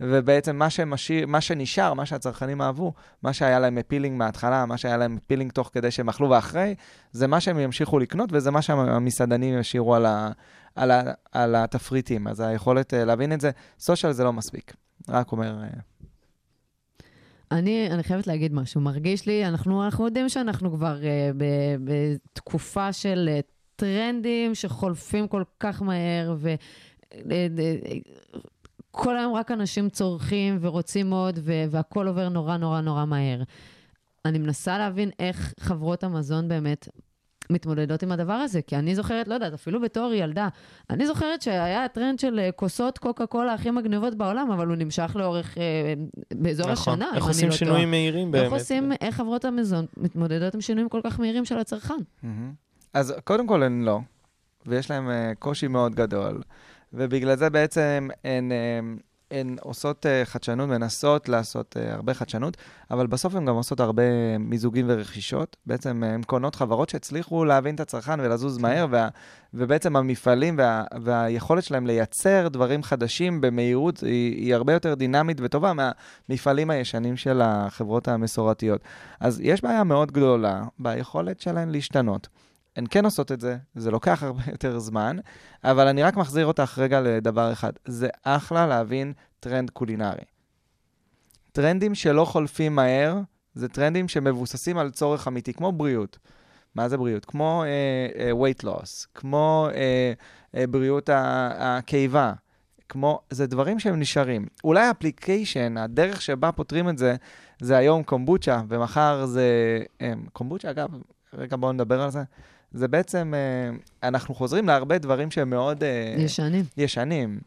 ובעצם מה, שמשאיר, מה שנשאר, מה שהצרכנים אהבו, מה שהיה להם אפילינג מההתחלה, מה שהיה להם אפילינג תוך כדי שהם אכלו ואחרי, זה מה שהם ימשיכו לקנות, וזה מה שהמסעדנים ישאירו על, ה, על, ה, על התפריטים. אז היכולת uh, להבין את זה, סושיאל זה לא מספיק. רק אומר... Uh, אני, אני חייבת להגיד משהו, מרגיש לי, אנחנו, אנחנו יודעים שאנחנו כבר uh, ב, בתקופה של uh, טרנדים שחולפים כל כך מהר, ו... uh, uh, כל היום רק אנשים צורכים ורוצים עוד, ו- והכל עובר נורא נורא נורא מהר. אני מנסה להבין איך חברות המזון באמת מתמודדות עם הדבר הזה, כי אני זוכרת, לא יודעת, אפילו בתור ילדה, אני זוכרת שהיה טרנד של אה, כוסות קוקה קולה הכי מגניבות בעולם, אבל הוא נמשך לאורך, אה, באזור נכון. השנה, אם איך עושים לא שינויים טועה. מהירים באמת? איך עושים, איך חברות המזון מתמודדות עם שינויים כל כך מהירים של הצרכן? מהמם. אז קודם כל הן לא, ויש להן uh, קושי מאוד גדול, ובגלל זה בעצם הן, uh, הן עושות uh, חדשנות, מנסות לעשות uh, הרבה חדשנות, אבל בסוף הן גם עושות הרבה מיזוגים ורכישות. בעצם uh, הן קונות חברות שהצליחו להבין את הצרכן ולזוז מהר, וה, ובעצם המפעלים וה, והיכולת שלהם לייצר דברים חדשים במהירות היא, היא הרבה יותר דינמית וטובה מהמפעלים הישנים של החברות המסורתיות. אז יש בעיה מאוד גדולה ביכולת שלהן להשתנות. הן כן עושות את זה, זה לוקח הרבה [LAUGHS] יותר זמן, אבל אני רק מחזיר אותך רגע לדבר אחד. זה אחלה להבין טרנד קולינרי. טרנדים שלא חולפים מהר, זה טרנדים שמבוססים על צורך אמיתי, כמו בריאות. מה זה בריאות? כמו uh, uh, weight loss, כמו uh, uh, בריאות הקיבה, כמו, זה דברים שהם נשארים. אולי ה application, הדרך שבה פותרים את זה, זה היום קומבוצ'ה, ומחר זה... Um, קומבוצ'ה, אגב, רגע בואו נדבר על זה. זה בעצם, uh, אנחנו חוזרים להרבה דברים שהם מאוד uh, ישנים. ישנים.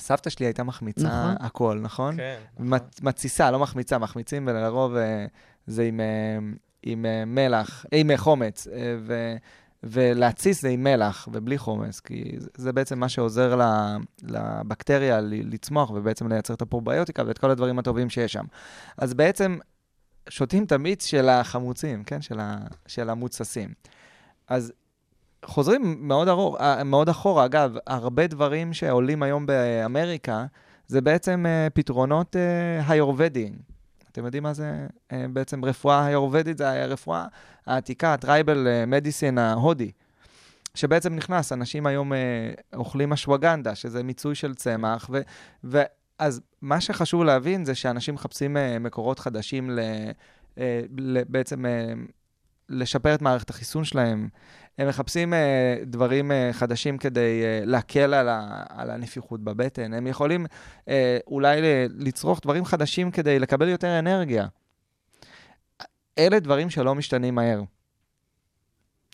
סבתא שלי הייתה מחמיצה נכון. הכל, נכון? כן. מת- מתסיסה, לא מחמיצה, מחמיצים, ולרוב אה, זה עם, אה, עם אה, מלח, אה, עם אה, חומץ, אה, ו, ולהתסיס זה עם מלח ובלי חומץ, כי זה- בעצם מה שעוזר ל- לבקטריה ל- לצמוח ובעצם לייצר את הפרוביוטיקה ואת כל הדברים הטובים שיש שם. אז בעצם שותים את המיץ של החמוצים, כן? של, ה, של המוצסים. אז חוזרים מאוד, ארור, אה, מאוד אחורה. אגב, הרבה דברים שעולים היום באמריקה, זה בעצם uh, פתרונות uh, היורבדיים. אתם יודעים מה זה בעצם רפואה היורבדית? זה הרפואה העתיקה, הטרייבל מדיסין ההודי. שבעצם נכנס, אנשים היום אה, אוכלים אשווגנדה, שזה מיצוי של צמח, ו, ואז מה שחשוב להבין זה שאנשים מחפשים אה, מקורות חדשים ל, אה, ל, בעצם אה, לשפר את מערכת החיסון שלהם. הם מחפשים אה, דברים אה, חדשים כדי אה, להקל על, ה, על הנפיחות בבטן. הם יכולים אה, אולי ל- לצרוך דברים חדשים כדי לקבל יותר אנרגיה. אלה דברים שלא משתנים מהר.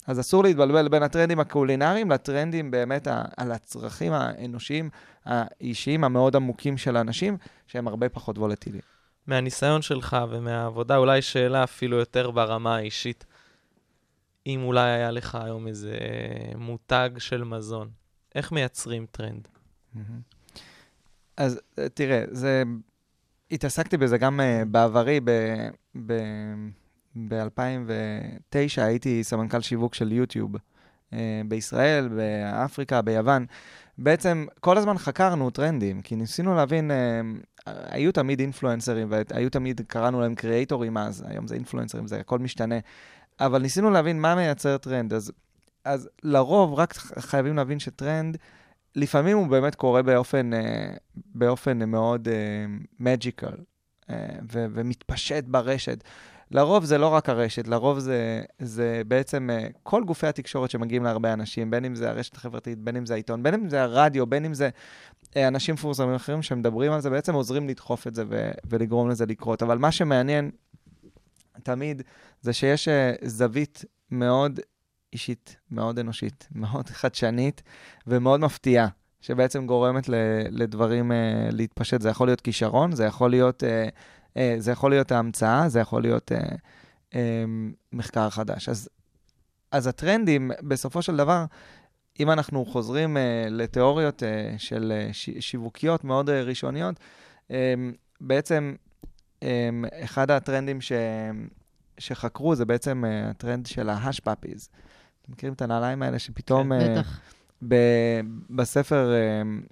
אז אסור להתבלבל בין הטרנדים הקולינריים לטרנדים באמת ה- על הצרכים האנושיים, האישיים המאוד עמוקים של האנשים, שהם הרבה פחות וולטיליים. מהניסיון שלך ומהעבודה, אולי שאלה אפילו יותר ברמה האישית. אם אולי היה לך היום איזה מותג של מזון, איך מייצרים טרנד? אז אה, תראה, זה... התעסקתי בזה גם uh, בעברי, ב-2009 הייתי סמנכ"ל שיווק של יוטיוב uh, בישראל, באפריקה, ביוון. בעצם כל הזמן חקרנו טרנדים, כי ניסינו להבין, היו תמיד אינפלואנסרים, והיו תמיד, קראנו להם creatorים אז, היום זה אינפלואנסרים, זה הכל משתנה. אבל ניסינו להבין מה מייצר טרנד. אז, אז לרוב רק חייבים להבין שטרנד, לפעמים הוא באמת קורה באופן, uh, באופן מאוד magical, uh, uh, ו- ומתפשט ברשת. לרוב זה לא רק הרשת, לרוב זה, זה בעצם כל גופי התקשורת שמגיעים להרבה אנשים, בין אם זה הרשת החברתית, בין אם זה העיתון, בין אם זה הרדיו, בין אם זה אנשים מפורסמים אחרים שמדברים על זה, בעצם עוזרים לדחוף את זה ו- ולגרום לזה לקרות. אבל מה שמעניין תמיד זה שיש uh, זווית מאוד אישית, מאוד אנושית, [LAUGHS] מאוד חדשנית ומאוד מפתיעה, שבעצם גורמת ל- לדברים uh, להתפשט. זה יכול להיות כישרון, זה יכול להיות... Uh, Uh, זה יכול להיות ההמצאה, זה יכול להיות uh, uh, מחקר חדש. אז, אז הטרנדים, בסופו של דבר, אם אנחנו חוזרים uh, לתיאוריות uh, של uh, שיווקיות מאוד uh, ראשוניות, um, בעצם אחד הטרנדים ש- שחקרו זה בעצם uh, הטרנד של ההאש פאפיז. אתם מכירים את הנעליים האלה שפתאום... כן, בטח. ב- בספר... Uh,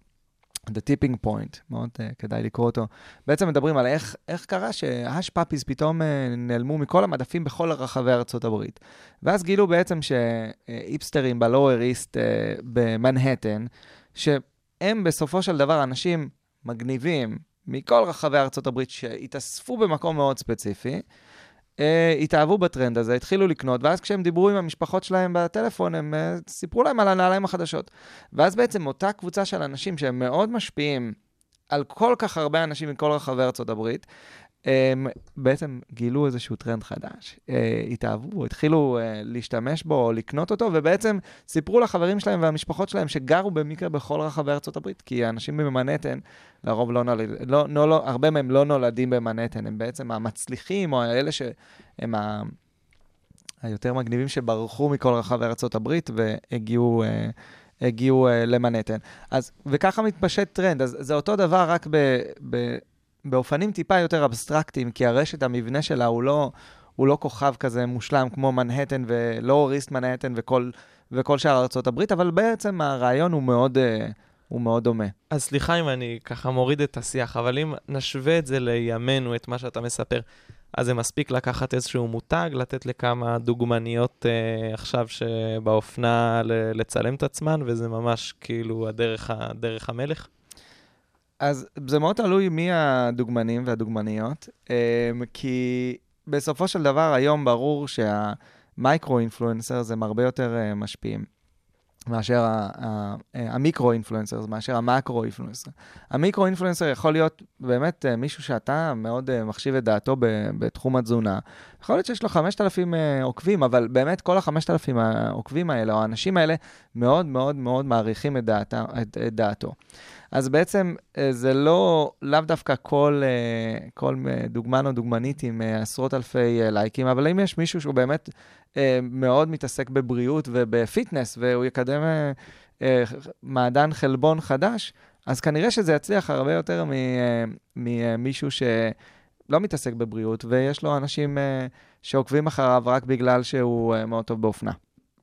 The Tipping Point, מאוד uh, כדאי לקרוא אותו. בעצם מדברים על איך, איך קרה שה Hush Puppies פתאום uh, נעלמו מכל המדפים בכל רחבי ארצות הברית. ואז גילו בעצם שהיפסטרים ב Lower East uh, במנהטן, שהם בסופו של דבר אנשים מגניבים מכל רחבי ארצות הברית שהתאספו במקום מאוד ספציפי, uh, התאהבו בטרנד הזה, התחילו לקנות, ואז כשהם דיברו עם המשפחות שלהם בטלפון, הם uh, סיפרו להם על הנעליים החדשות. ואז בעצם אותה קבוצה של אנשים שהם מאוד משפיעים על כל כך הרבה אנשים מכל רחבי ארצות הברית, הם בעצם גילו איזשהו טרנד חדש, uh, התאהבו בו, התחילו uh, להשתמש בו לקנות אותו, ובעצם סיפרו לחברים שלהם והמשפחות שלהם שגרו במקרה בכל רחבי הברית, כי האנשים במנהטן, לרוב לא נולדים, לא, לא, לא, הרבה מהם לא נולדים במנהטן, הם בעצם המצליחים, או האלה שהם ה... היותר מגניבים שברחו מכל רחבי הברית והגיעו... Uh, הגיעו uh, למנהטן. אז, וככה מתפשט טרנד. אז זה אותו דבר, רק ב, ב, באופנים טיפה יותר אבסטרקטיים, כי הרשת, המבנה שלה הוא לא, הוא לא כוכב כזה מושלם כמו מנהטן ולאוור איסט מנהטן וכל, וכל שאר הברית, אבל בעצם הרעיון הוא מאוד, uh, הוא מאוד דומה. אז סליחה אם אני ככה מוריד את השיח, אבל אם נשווה את זה לימינו, את מה שאתה מספר, אז זה מספיק לקחת איזשהו מותג, לתת לכמה דוגמניות אה, עכשיו שבאופנה לצלם את עצמן, וזה ממש כאילו הדרך, ה- דרך המלך? אז זה מאוד תלוי מי הדוגמנים והדוגמניות, um, כי בסופו של דבר היום ברור שהמייקרו-אינפלואנסר הם הרבה יותר uh, משפיעים מאשר המיקרו-אינפלואנסר, מאשר המקרו-אינפלואנסר. המיקרו-אינפלואנסר יכול להיות באמת uh, מישהו שאתה מאוד מחשיב את דעתו בתחום התזונה. יכול להיות שיש לו 5,000 uh, עוקבים, אבל באמת כל ה-5,000 העוקבים האלה, או האנשים האלה, מאוד מאוד מאוד מעריכים את, דעתה, את, את דעתו. אז בעצם אה, זה לא, לאו דווקא כל, אה, כל דוגמן או דוגמנית עם אה, עשרות אלפי לייקים, אבל אם יש מישהו שהוא באמת מאוד מתעסק בבריאות ובפיטנס, והוא יקדם מעדן חלבון חדש, אז כנראה שזה יצליח הרבה יותר ממישהו שלא מתעסק בבריאות, ויש לו אנשים שעוקבים אחריו רק בגלל שהוא מאוד טוב באופנה.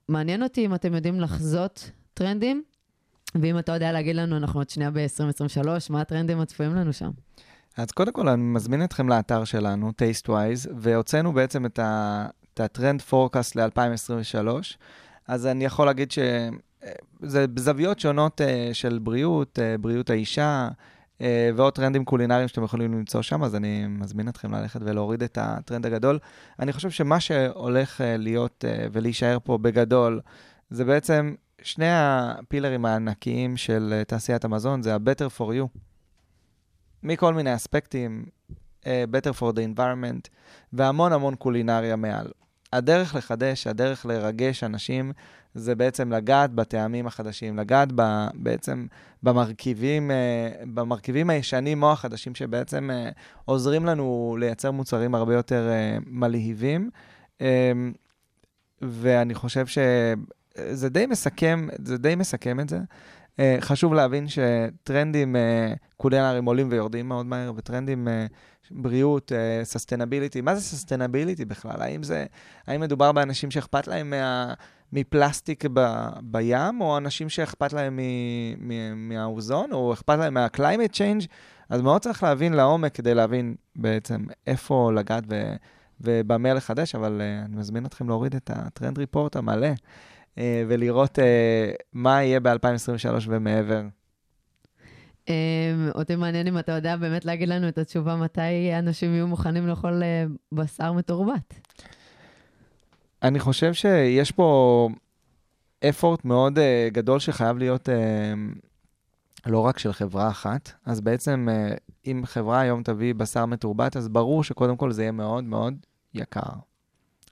מעניין אותי אם אתם יודעים לחזות טרנדים, ואם אתה יודע להגיד לנו, אנחנו עוד שנייה ב-2023, מה הטרנדים הצפויים לנו שם? אז קודם כל, אני מזמין אתכם לאתר שלנו, TasteWise, והוצאנו בעצם את, ה, את הטרנד פורקאסט ל-2023. אז אני יכול להגיד שזה בזוויות שונות אה, של בריאות, אה, בריאות האישה, אה, ועוד טרנדים קולינריים שאתם יכולים למצוא שם, אז אני מזמין אתכם ללכת ולהוריד את הטרנד הגדול. אני חושב שמה שהולך אה, להיות אה, ולהישאר פה בגדול, זה בעצם שני הפילרים הענקיים של אה, תעשיית המזון, זה ה-Better for you, מכל מיני אספקטים, אה, Better for the environment, והמון המון קולינריה מעל. הדרך לחדש, הדרך לרגש אנשים, זה בעצם לגעת בטעמים החדשים, לגעת ב, בעצם במרכיבים, אה, במרכיבים הישנים או החדשים שבעצם אה, עוזרים לנו לייצר מוצרים הרבה יותר אה, מלהיבים. אה, ואני חושב שזה די מסכם, זה די מסכם את זה. Uh, חשוב להבין שטרנדים uh, קולינריים עולים ויורדים מאוד מהר, וטרנדים uh, בריאות, sustainability, מה זה sustainability בכלל? האם זה, האם מדובר באנשים שאכפת להם מה, מפלסטיק ב, בים, או אנשים שאכפת להם מ, מ, מהאוזון, או אכפת להם מה climate change? אז מאוד צריך להבין לעומק כדי להבין בעצם איפה לגעת ובמה לחדש, אבל uh, אני מזמין אתכם להוריד את ה trend report המלא. Uh, ולראות uh, מה יהיה ב-2023 ומעבר. Um, אותי מעניין אם אתה יודע באמת להגיד לנו את התשובה מתי אנשים יהיו מוכנים לאכול בשר מתורבת. אני חושב שיש פה אפורט מאוד גדול שחייב להיות לא רק של חברה אחת. אז בעצם, אם חברה היום תביא בשר מתורבת, אז ברור שקודם כל זה יהיה מאוד מאוד יקר.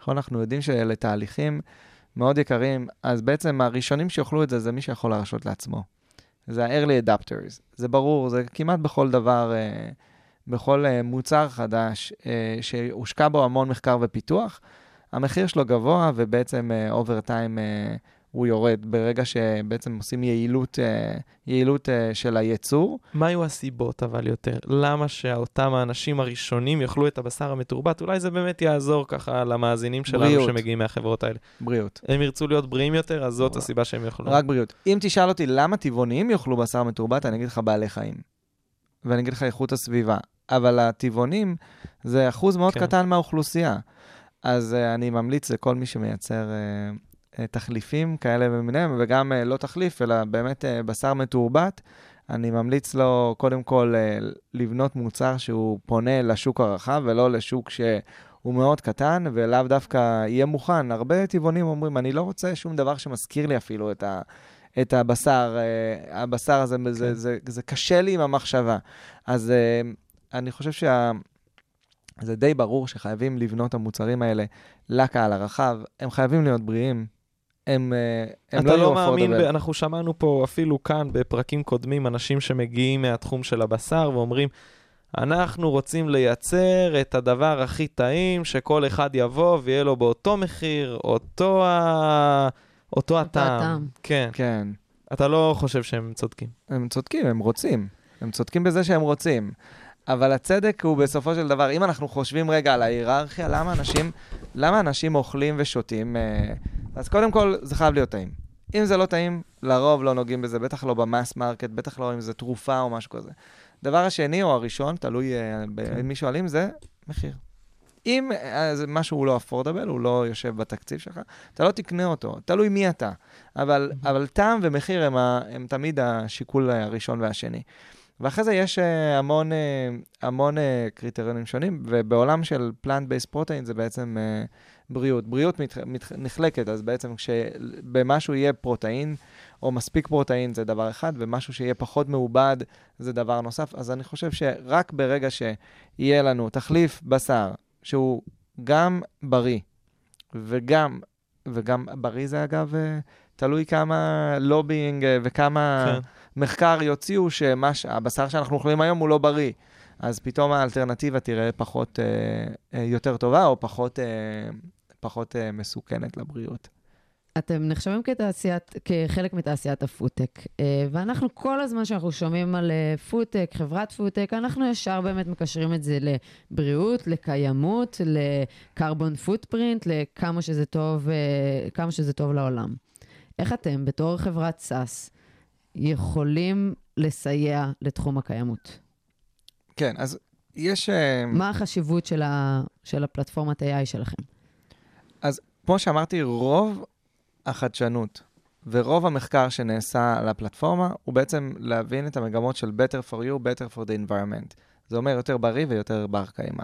נכון? אנחנו יודעים שאלה תהליכים מאוד יקרים, אז בעצם הראשונים שיאכלו את זה, זה מי שיכול להרשות לעצמו. זה ה-early adapters. זה ברור, זה כמעט בכל דבר, אה, בכל אה, מוצר חדש אה, שהושקע בו המון מחקר ופיתוח, המחיר שלו גבוה ובעצם אובר טיים הוא יורד ברגע שבעצם עושים יעילות, אה, יעילות אה, של הייצור. מה היו הסיבות אבל יותר? למה שאותם האנשים הראשונים יאכלו את הבשר המתורבת? אולי זה באמת יעזור ככה למאזינים שלנו בריאות. שמגיעים מהחברות האלה. בריאות. הם ירצו להיות בריאים יותר, אז זאת הסיבה שהם יאכלו. רק בריאות. אם תשאל אותי למה טבעונים יאכלו בשר מתורבת, אני אגיד לך בעלי חיים. ואני אגיד לך איכות הסביבה. אבל הטבעונים זה אחוז מאוד כן. קטן מהאוכלוסייה. אז uh, אני ממליץ לכל מי שמייצר uh, תחליפים כאלה ומיניהם, וגם אה, לא תחליף, אלא באמת אה, בשר מתורבת. אני ממליץ לו קודם כל לבנות מוצר שהוא פונה לשוק הרחב ולא לשוק שהוא מאוד קטן ולאו דווקא יהיה מוכן. הרבה טבעונים אומרים, אני לא רוצה שום דבר שמזכיר לי אפילו את, ה, את הבשר. הבשר הזה, כן. זה, זה, זה קשה לי עם המחשבה. אז אני חושב שה... זה די ברור שחייבים לבנות המוצרים האלה לקהל הרחב. הם חייבים להיות בריאים, הם, אה, הם לא יהיו לא מאמין, ב... אנחנו שמענו פה אפילו כאן בפרקים קודמים אנשים שמגיעים מהתחום של הבשר ואומרים, אנחנו רוצים לייצר את הדבר הכי טעים, שכל אחד יבוא ויהיה לו באותו מחיר, אותו, ה... אותו הטעם. הטעם. כן. כן. אתה לא חושב שהם צודקים. הם צודקים, הם רוצים. הם צודקים בזה שהם רוצים. אבל הצדק הוא בסופו של דבר, אם אנחנו חושבים רגע על ההיררכיה, למה אנשים, למה אנשים אוכלים ושותים? אה, אז קודם כל, זה חייב להיות טעים. אם זה לא טעים, לרוב לא נוגעים בזה, בטח לא ב mass market, בטח לא אם זה תרופה או משהו כזה. דבר השני או הראשון, תלוי אה, כן. במי שואלים, זה מחיר. אם משהו הוא לא אפורדבל, הוא לא יושב בתקציב שלך, אתה לא תקנה אותו, תלוי מי אתה. אבל, אבל טעם ומחיר הם, ה, הם תמיד השיקול הראשון והשני. ואחרי זה יש uh, המון, uh, המון uh, קריטריונים שונים, ובעולם של plant-based protein זה בעצם בריאות. בריאות מת, מת, נחלקת, אז בעצם כשבמשהו יהיה פרוטאין, או מספיק פרוטאין זה דבר אחד, ומשהו שיהיה פחות מעובד זה דבר נוסף. אז אני חושב שרק ברגע שיהיה לנו תחליף בשר, שהוא גם בריא, וגם, וגם בריא זה אגב, תלוי כמה לובינג וכמה... כן. מחקר יוציאו שהבשר שאנחנו אוכלים היום הוא לא בריא. אז פתאום האלטרנטיבה תראה פחות, אה, אה, יותר טובה או פחות, אה, פחות אה, מסוכנת לבריאות. אתם נחשבים כתעשיית, כחלק מתעשיית הפודטק, אה, ואנחנו כל הזמן שאנחנו שומעים על אה, פודטק, חברת פודטק, אנחנו ישר באמת מקשרים את זה לבריאות, לקיימות, ל carbon footprint, לכמה שזה טוב, אה, שזה טוב לעולם. איך אתם, בתור חברת סאס, יכולים לסייע לתחום הקיימות? כן, אז יש... אה, מה החשיבות של, ה, של הפלטפורמת AI שלכם? אז כמו שאמרתי, רוב, החדשנות. ורוב המחקר שנעשה על הפלטפורמה הוא בעצם להבין את המגמות של better for you, better for the environment. זה אומר יותר בריא ויותר בר קיימא.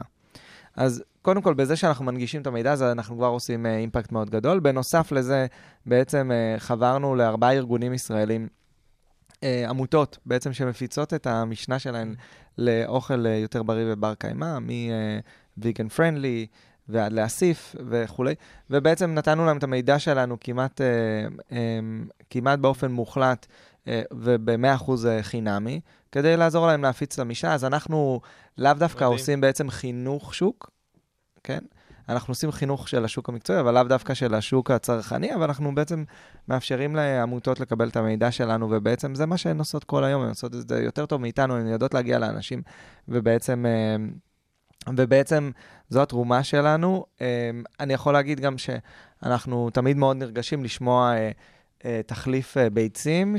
אז קודם כל, בזה שאנחנו מנגישים את המידע הזה, אנחנו כבר עושים אה, אימפקט מאוד גדול. בנוסף לזה, בעצם אה, חברנו לארבעה ארגונים ישראלים, עמותות בעצם שמפיצות את המשנה שלהן לאוכל אה, יותר בריא ובר קיימא, מ-vegan friendly ועד להסיף וכולי, ובעצם נתנו להם את המידע שלנו כמעט, אה, אה, כמעט באופן מוחלט אה, וב-100% חינמי, כדי לעזור להם להפיץ את המשנה. אז אנחנו לאו דווקא מדהים. עושים בעצם חינוך שוק, כן? אנחנו עושים חינוך של השוק המקצועי, אבל לאו דווקא של השוק הצרכני, אבל אנחנו בעצם מאפשרים לעמותות לקבל את המידע שלנו, ובעצם זה מה שהן עושות כל היום, הן עושות את זה יותר טוב מאיתנו, הן יודעות להגיע לאנשים, ובעצם, אה, ובעצם זו התרומה שלנו. אה, אני יכול להגיד גם שאנחנו תמיד מאוד נרגשים לשמוע אה, תחליף ביצים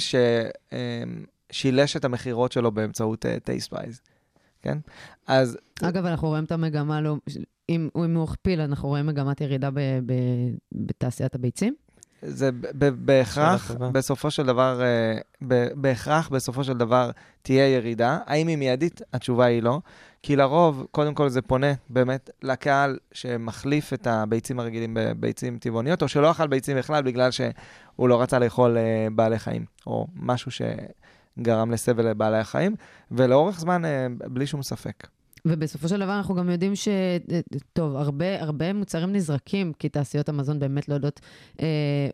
ששילש את המכירות שלו באמצעות טייסטווייז, כן? אז אגב, אנחנו רואים את המגמה, לא, אם, אם הוא הכפיל, אנחנו רואים מגמת ירידה ב, ב, בתעשיית הביצים. זה ב- ב- בהכרח. בסופו של דבר, אה, ב- בהכרח בסופו של דבר תהיה ירידה. האם היא מיידית? התשובה היא לא. כי לרוב, קודם כל זה פונה באמת לקהל שמחליף את הביצים הרגילים בביצים טבעוניות, או שלא אכל ביצים בכלל בגלל שהוא לא רצה לאכול אה, בעלי חיים, או משהו שגרם לסבל לבעלי החיים, ולאורך זמן, אה, בלי שום ספק. ובסופו של דבר אנחנו גם יודעים ש... טוב, הרבה, הרבה מוצרים נזרקים, כי תעשיות המזון באמת לא יודעות אה,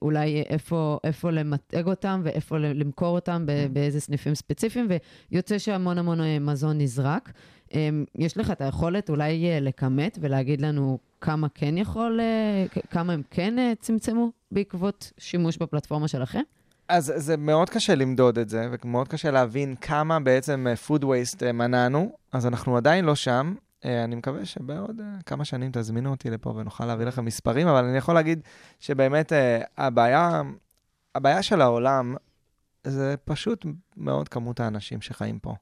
אולי איפה, איפה למתג אותם ואיפה למכור אותם, ב- באיזה סניפים ספציפיים, ויוצא שהמון המון אה, מזון נזרק. אה, יש לך את היכולת אולי אה, לכמת ולהגיד לנו כמה כן יכול, אה, כמה הם כן אה, צמצמו בעקבות שימוש בפלטפורמה שלכם? אז זה מאוד קשה למדוד את זה, ומאוד קשה להבין כמה בעצם אה, food waste אה, מנענו, אז אנחנו עדיין לא שם. אה, אני מקווה שבעוד כמה שנים תזמינו אותי לפה ונוכל להביא לכם מספרים, אבל אני יכול להגיד שבאמת הבעיה, הבעיה של העולם זה פשוט מאוד כמות האנשים שחיים פה.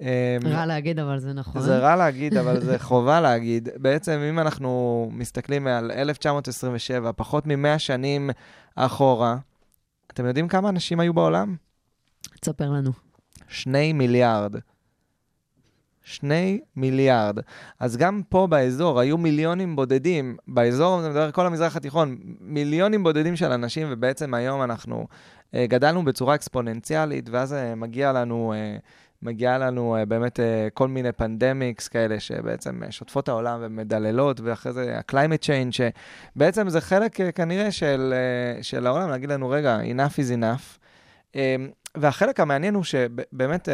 אה, רע להגיד, אבל זה נכון. זה רע להגיד, אבל זה חובה להגיד. בעצם, אם אנחנו מסתכלים על 1927, פחות מ-100 שנים אחורה, אתם יודעים כמה אנשים היו בעולם? תספר לנו. שני מיליארד. שני מיליארד. אז גם פה באזור היו מיליונים בודדים, באזור, אני מדבר על כל המזרח התיכון, מיליונים בודדים של אנשים, ובעצם היום אנחנו אה, גדלנו בצורה אקספוננציאלית, ואז אה, מגיע לנו, אה, מגיע לנו אה, באמת אה, כל מיני פנדמיקס כאלה, שבעצם אה, שוטפות העולם ומדללות, ואחרי זה ה-climate change, שבעצם זה חלק אה, כנראה של, של העולם, להגיד לנו, רגע, enough is enough. אה, והחלק המעניין הוא שבאמת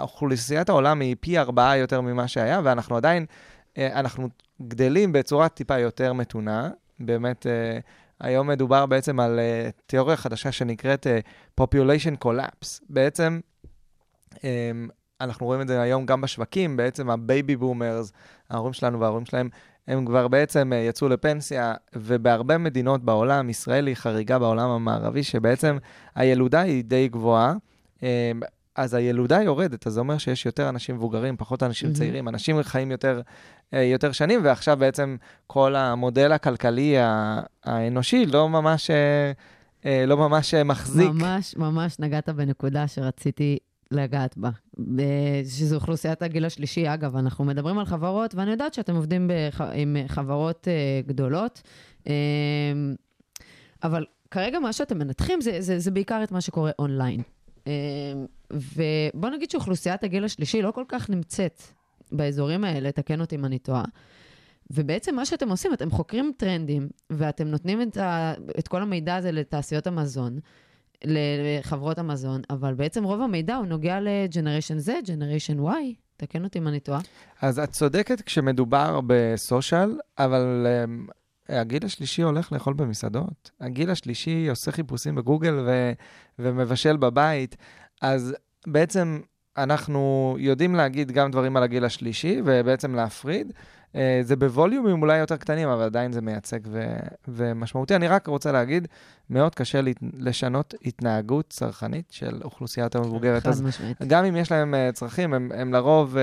אוכלוסיית העולם היא פי ארבעה יותר ממה שהיה, ואנחנו עדיין, אנחנו גדלים בצורה טיפה יותר מתונה. באמת, היום מדובר בעצם על אה, תיאוריה חדשה שנקראת אה, population collapse. בעצם, אנחנו רואים את זה היום גם בשווקים, בעצם ה baby boomers, ההורים שלנו וההורים שלהם, הם כבר בעצם אה, יצאו לפנסיה, ובהרבה מדינות בעולם, ישראל היא חריגה בעולם המערבי, שבעצם הילודה היא די גבוהה. אה, אז הילודה יורדת, אז זה אומר שיש יותר אנשים מבוגרים, פחות אנשים מהמם. צעירים, אנשים חיים יותר, אה, יותר שנים, ועכשיו בעצם כל המודל הכלכלי האנושי לא ממש, אה, לא ממש מחזיק. ממש, ממש נגעת בנקודה שרציתי לגעת בה, שזו אוכלוסיית הגיל השלישי. אגב, אנחנו מדברים על חברות, ואני יודעת שאתם עובדים בח... עם חברות uh, גדולות, um, אבל כרגע מה שאתם מנתחים זה, זה, זה בעיקר את מה שקורה אונליין. Um, ובוא נגיד שאוכלוסיית הגיל השלישי לא כל כך נמצאת באזורים האלה, תקן אותי אם אני טועה. ובעצם מה שאתם עושים, אתם חוקרים טרנדים, ואתם נותנים את, ה, את כל המידע הזה לתעשיות המזון, לחברות המזון, אבל בעצם רוב המידע הוא נוגע ל-Generation Z, Generation Y, תקן אותי אם אני טועה. אז את צודקת כשמדובר בסושיאל, אבל um, הגיל השלישי הולך לאכול במסעדות. הגיל השלישי עושה חיפושים בגוגל ו- ומבשל בבית. אז בעצם אנחנו יודעים להגיד גם דברים על הגיל השלישי, ובעצם להפריד. Uh, זה בווליומים אולי יותר קטנים, אבל עדיין זה מייצג ו- ומשמעותי. אני רק רוצה להגיד, מאוד קשה להת- לשנות התנהגות צרכנית של אוכלוסיית המבוגרת. אז חד משמעית. גם אם יש להם uh, צרכים, הם, הם, לרוב, uh,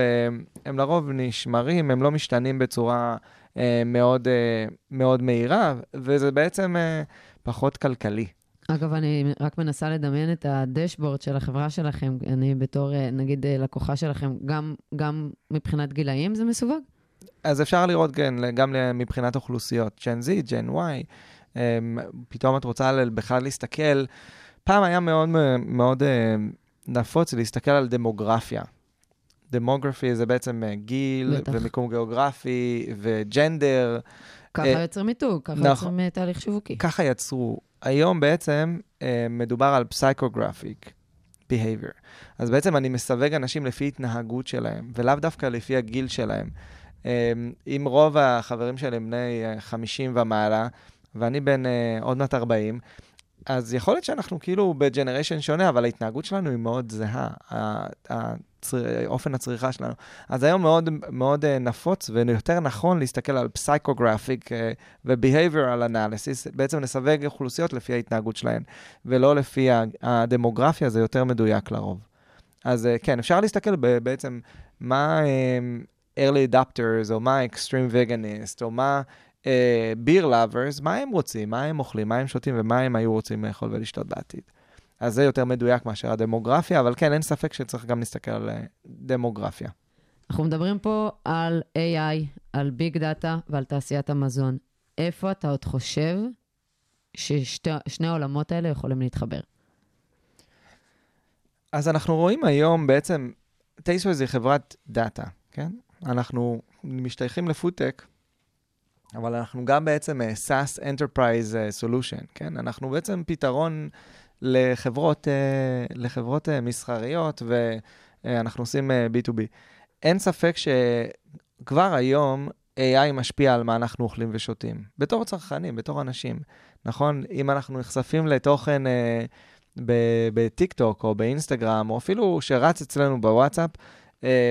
הם לרוב נשמרים, הם לא משתנים בצורה uh, מאוד, uh, מאוד מהירה, וזה בעצם uh, פחות כלכלי. אגב, אני רק מנסה לדמיין את הדשבורד של החברה שלכם. אני בתור, אה, נגיד, אה, לקוחה שלכם, גם, גם מבחינת גילאים זה מסווג? אז אפשר לראות, כן, גם מבחינת אוכלוסיות, ג'ן Z, ג'ן Y, אמ, פתאום את רוצה בכלל להסתכל, פעם היה מאוד מאוד אה, נפוץ להסתכל על דמוגרפיה. דמוגרפי זה בעצם גיל, בטח. ומיקום גיאוגרפי, וג'נדר. ככה יוצרים מיתוג, ככה נכון, יוצרים תהליך שיווקי. ככה יצרו. היום בעצם אה, מדובר על פסייקוגרפיק behavior. אז בעצם אני מסווג אנשים לפי התנהגות שלהם, ולאו דווקא לפי הגיל שלהם. אה, אם רוב החברים שלי הם בני 50 אה, ומעלה, ואני בן עוד מעט 40, אז יכול להיות שאנחנו כאילו ב generation שונה, אבל ההתנהגות שלנו היא מאוד זהה. אופן הצריכה שלנו. אז היום מאוד מאוד uh, נפוץ ויותר נכון להסתכל על psychographic ו behavioral analysis, בעצם לסווג אוכלוסיות לפי ההתנהגות שלהן, ולא לפי הדמוגרפיה, זה יותר מדויק לרוב. אז כן, אפשר להסתכל בעצם מה early adapters, או מה extreme veganist, או מה... uh, beer lovers, מה הם רוצים, מה הם אוכלים, מה הם שותים ומה הם היו רוצים לאכול ולשתות בעתיד. אז זה יותר מדויק מאשר הדמוגרפיה, אבל כן, אין ספק שצריך גם להסתכל על אה, דמוגרפיה. אנחנו מדברים פה על AI, על ביג דאטה ועל תעשיית המזון. איפה אתה עוד חושב ששני העולמות האלה יכולים להתחבר? אז אנחנו רואים היום בעצם, Tastewise היא חברת data, כן? אנחנו משתייכים לפודטק, אבל אנחנו גם בעצם uh, SaaS Enterprise uh, Solution, כן? אנחנו בעצם פתרון לחברות, אה, לחברות אה, מסחריות, ואנחנו עושים אה, B2B. אין ספק שכבר היום AI משפיע על מה אנחנו אוכלים ושותים. בתור צרכנים, בתור אנשים, נכון? אם אנחנו נחשפים לתוכן אה, בטיקטוק או באינסטגרם, או אפילו שרץ אצלנו בוואטסאפ, אה,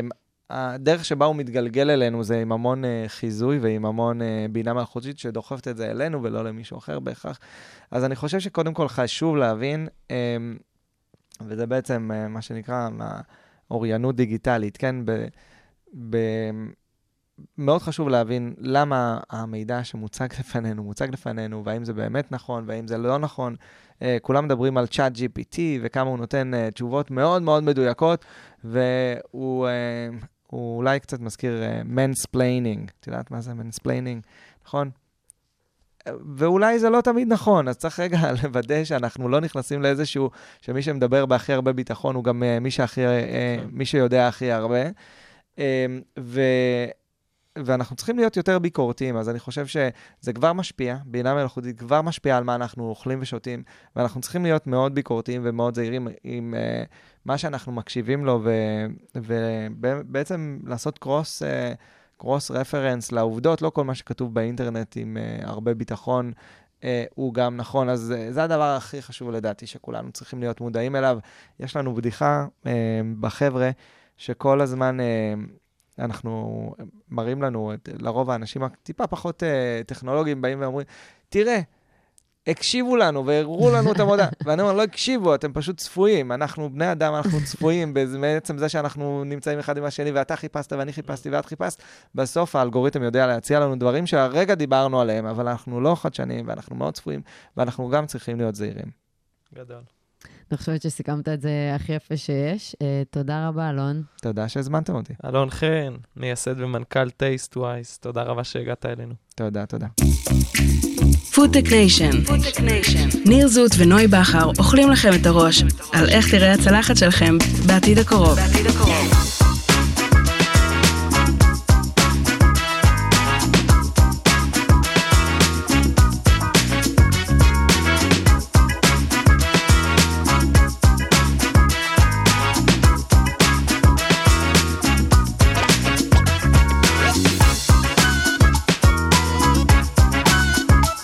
הדרך שבה הוא מתגלגל אלינו זה עם המון uh, חיזוי ועם המון uh, בינה מלאכותית שדוחפת את זה אלינו ולא למישהו אחר בהכרח. אז אני חושב שקודם כל חשוב להבין, um, וזה בעצם uh, מה שנקרא אוריינות דיגיטלית, כן? ב, ב, מאוד חשוב להבין למה המידע שמוצג לפנינו, מוצג לפנינו, והאם זה באמת נכון, והאם זה לא נכון. Uh, כולם מדברים על ChatGPT וכמה הוא נותן uh, תשובות מאוד מאוד מדויקות, והוא uh, הוא אולי קצת מזכיר mansplaining. Uh, את יודעת מה זה mansplaining, נכון? ואולי זה לא תמיד נכון, אז צריך רגע [LAUGHS] לוודא שאנחנו לא נכנסים לאיזשהו, שמי שמדבר בהכי הרבה ביטחון הוא גם uh, מי, שהכי, uh, מי שיודע הכי הרבה. Uh, ו... ואנחנו צריכים להיות יותר ביקורתיים, אז אני חושב שזה כבר משפיע, בינה מלאכותית כבר משפיעה על מה אנחנו אוכלים ושותים, ואנחנו צריכים להיות מאוד ביקורתיים ומאוד זהירים עם uh, מה שאנחנו מקשיבים לו, ובעצם לעשות קרוס, קרוס רפרנס לעובדות, לא כל מה שכתוב באינטרנט עם uh, הרבה ביטחון. Uh, הוא גם נכון, אז uh, זה הדבר הכי חשוב לדעתי שכולנו צריכים להיות מודעים אליו. יש לנו בדיחה uh, בחבר'ה, שכל הזמן uh, אנחנו, מראים לנו, את, לרוב האנשים הטיפה פחות uh, טכנולוגיים באים ואומרים, תראה, הקשיבו לנו והראו לנו את המודע. [LAUGHS] ואני אומר, לא הקשיבו, אתם פשוט צפויים. אנחנו בני אדם, אנחנו צפויים. בעצם זה שאנחנו נמצאים אחד עם השני, ואתה חיפשת ואני חיפשתי ואת חיפשת, בסוף האלגוריתם יודע להציע לנו דברים שהרגע דיברנו עליהם, אבל אנחנו לא חדשניים ואנחנו מאוד צפויים, ואנחנו גם צריכים להיות זהירים. גדול. אני חושבת שסיכמת את זה הכי יפה שיש. Uh, תודה רבה, אלון. תודה שהזמנתם אותי. אלון חן, מייסד ומנכ"ל Tastewise, תודה רבה שהגעת אלינו. תודה, תודה. FoodTech Nation, ניר זוט ונוי בכר אוכלים לכם את הראש על איך תראה הצלחת שלכם בעתיד הקרוב. בעתיד הקרוב.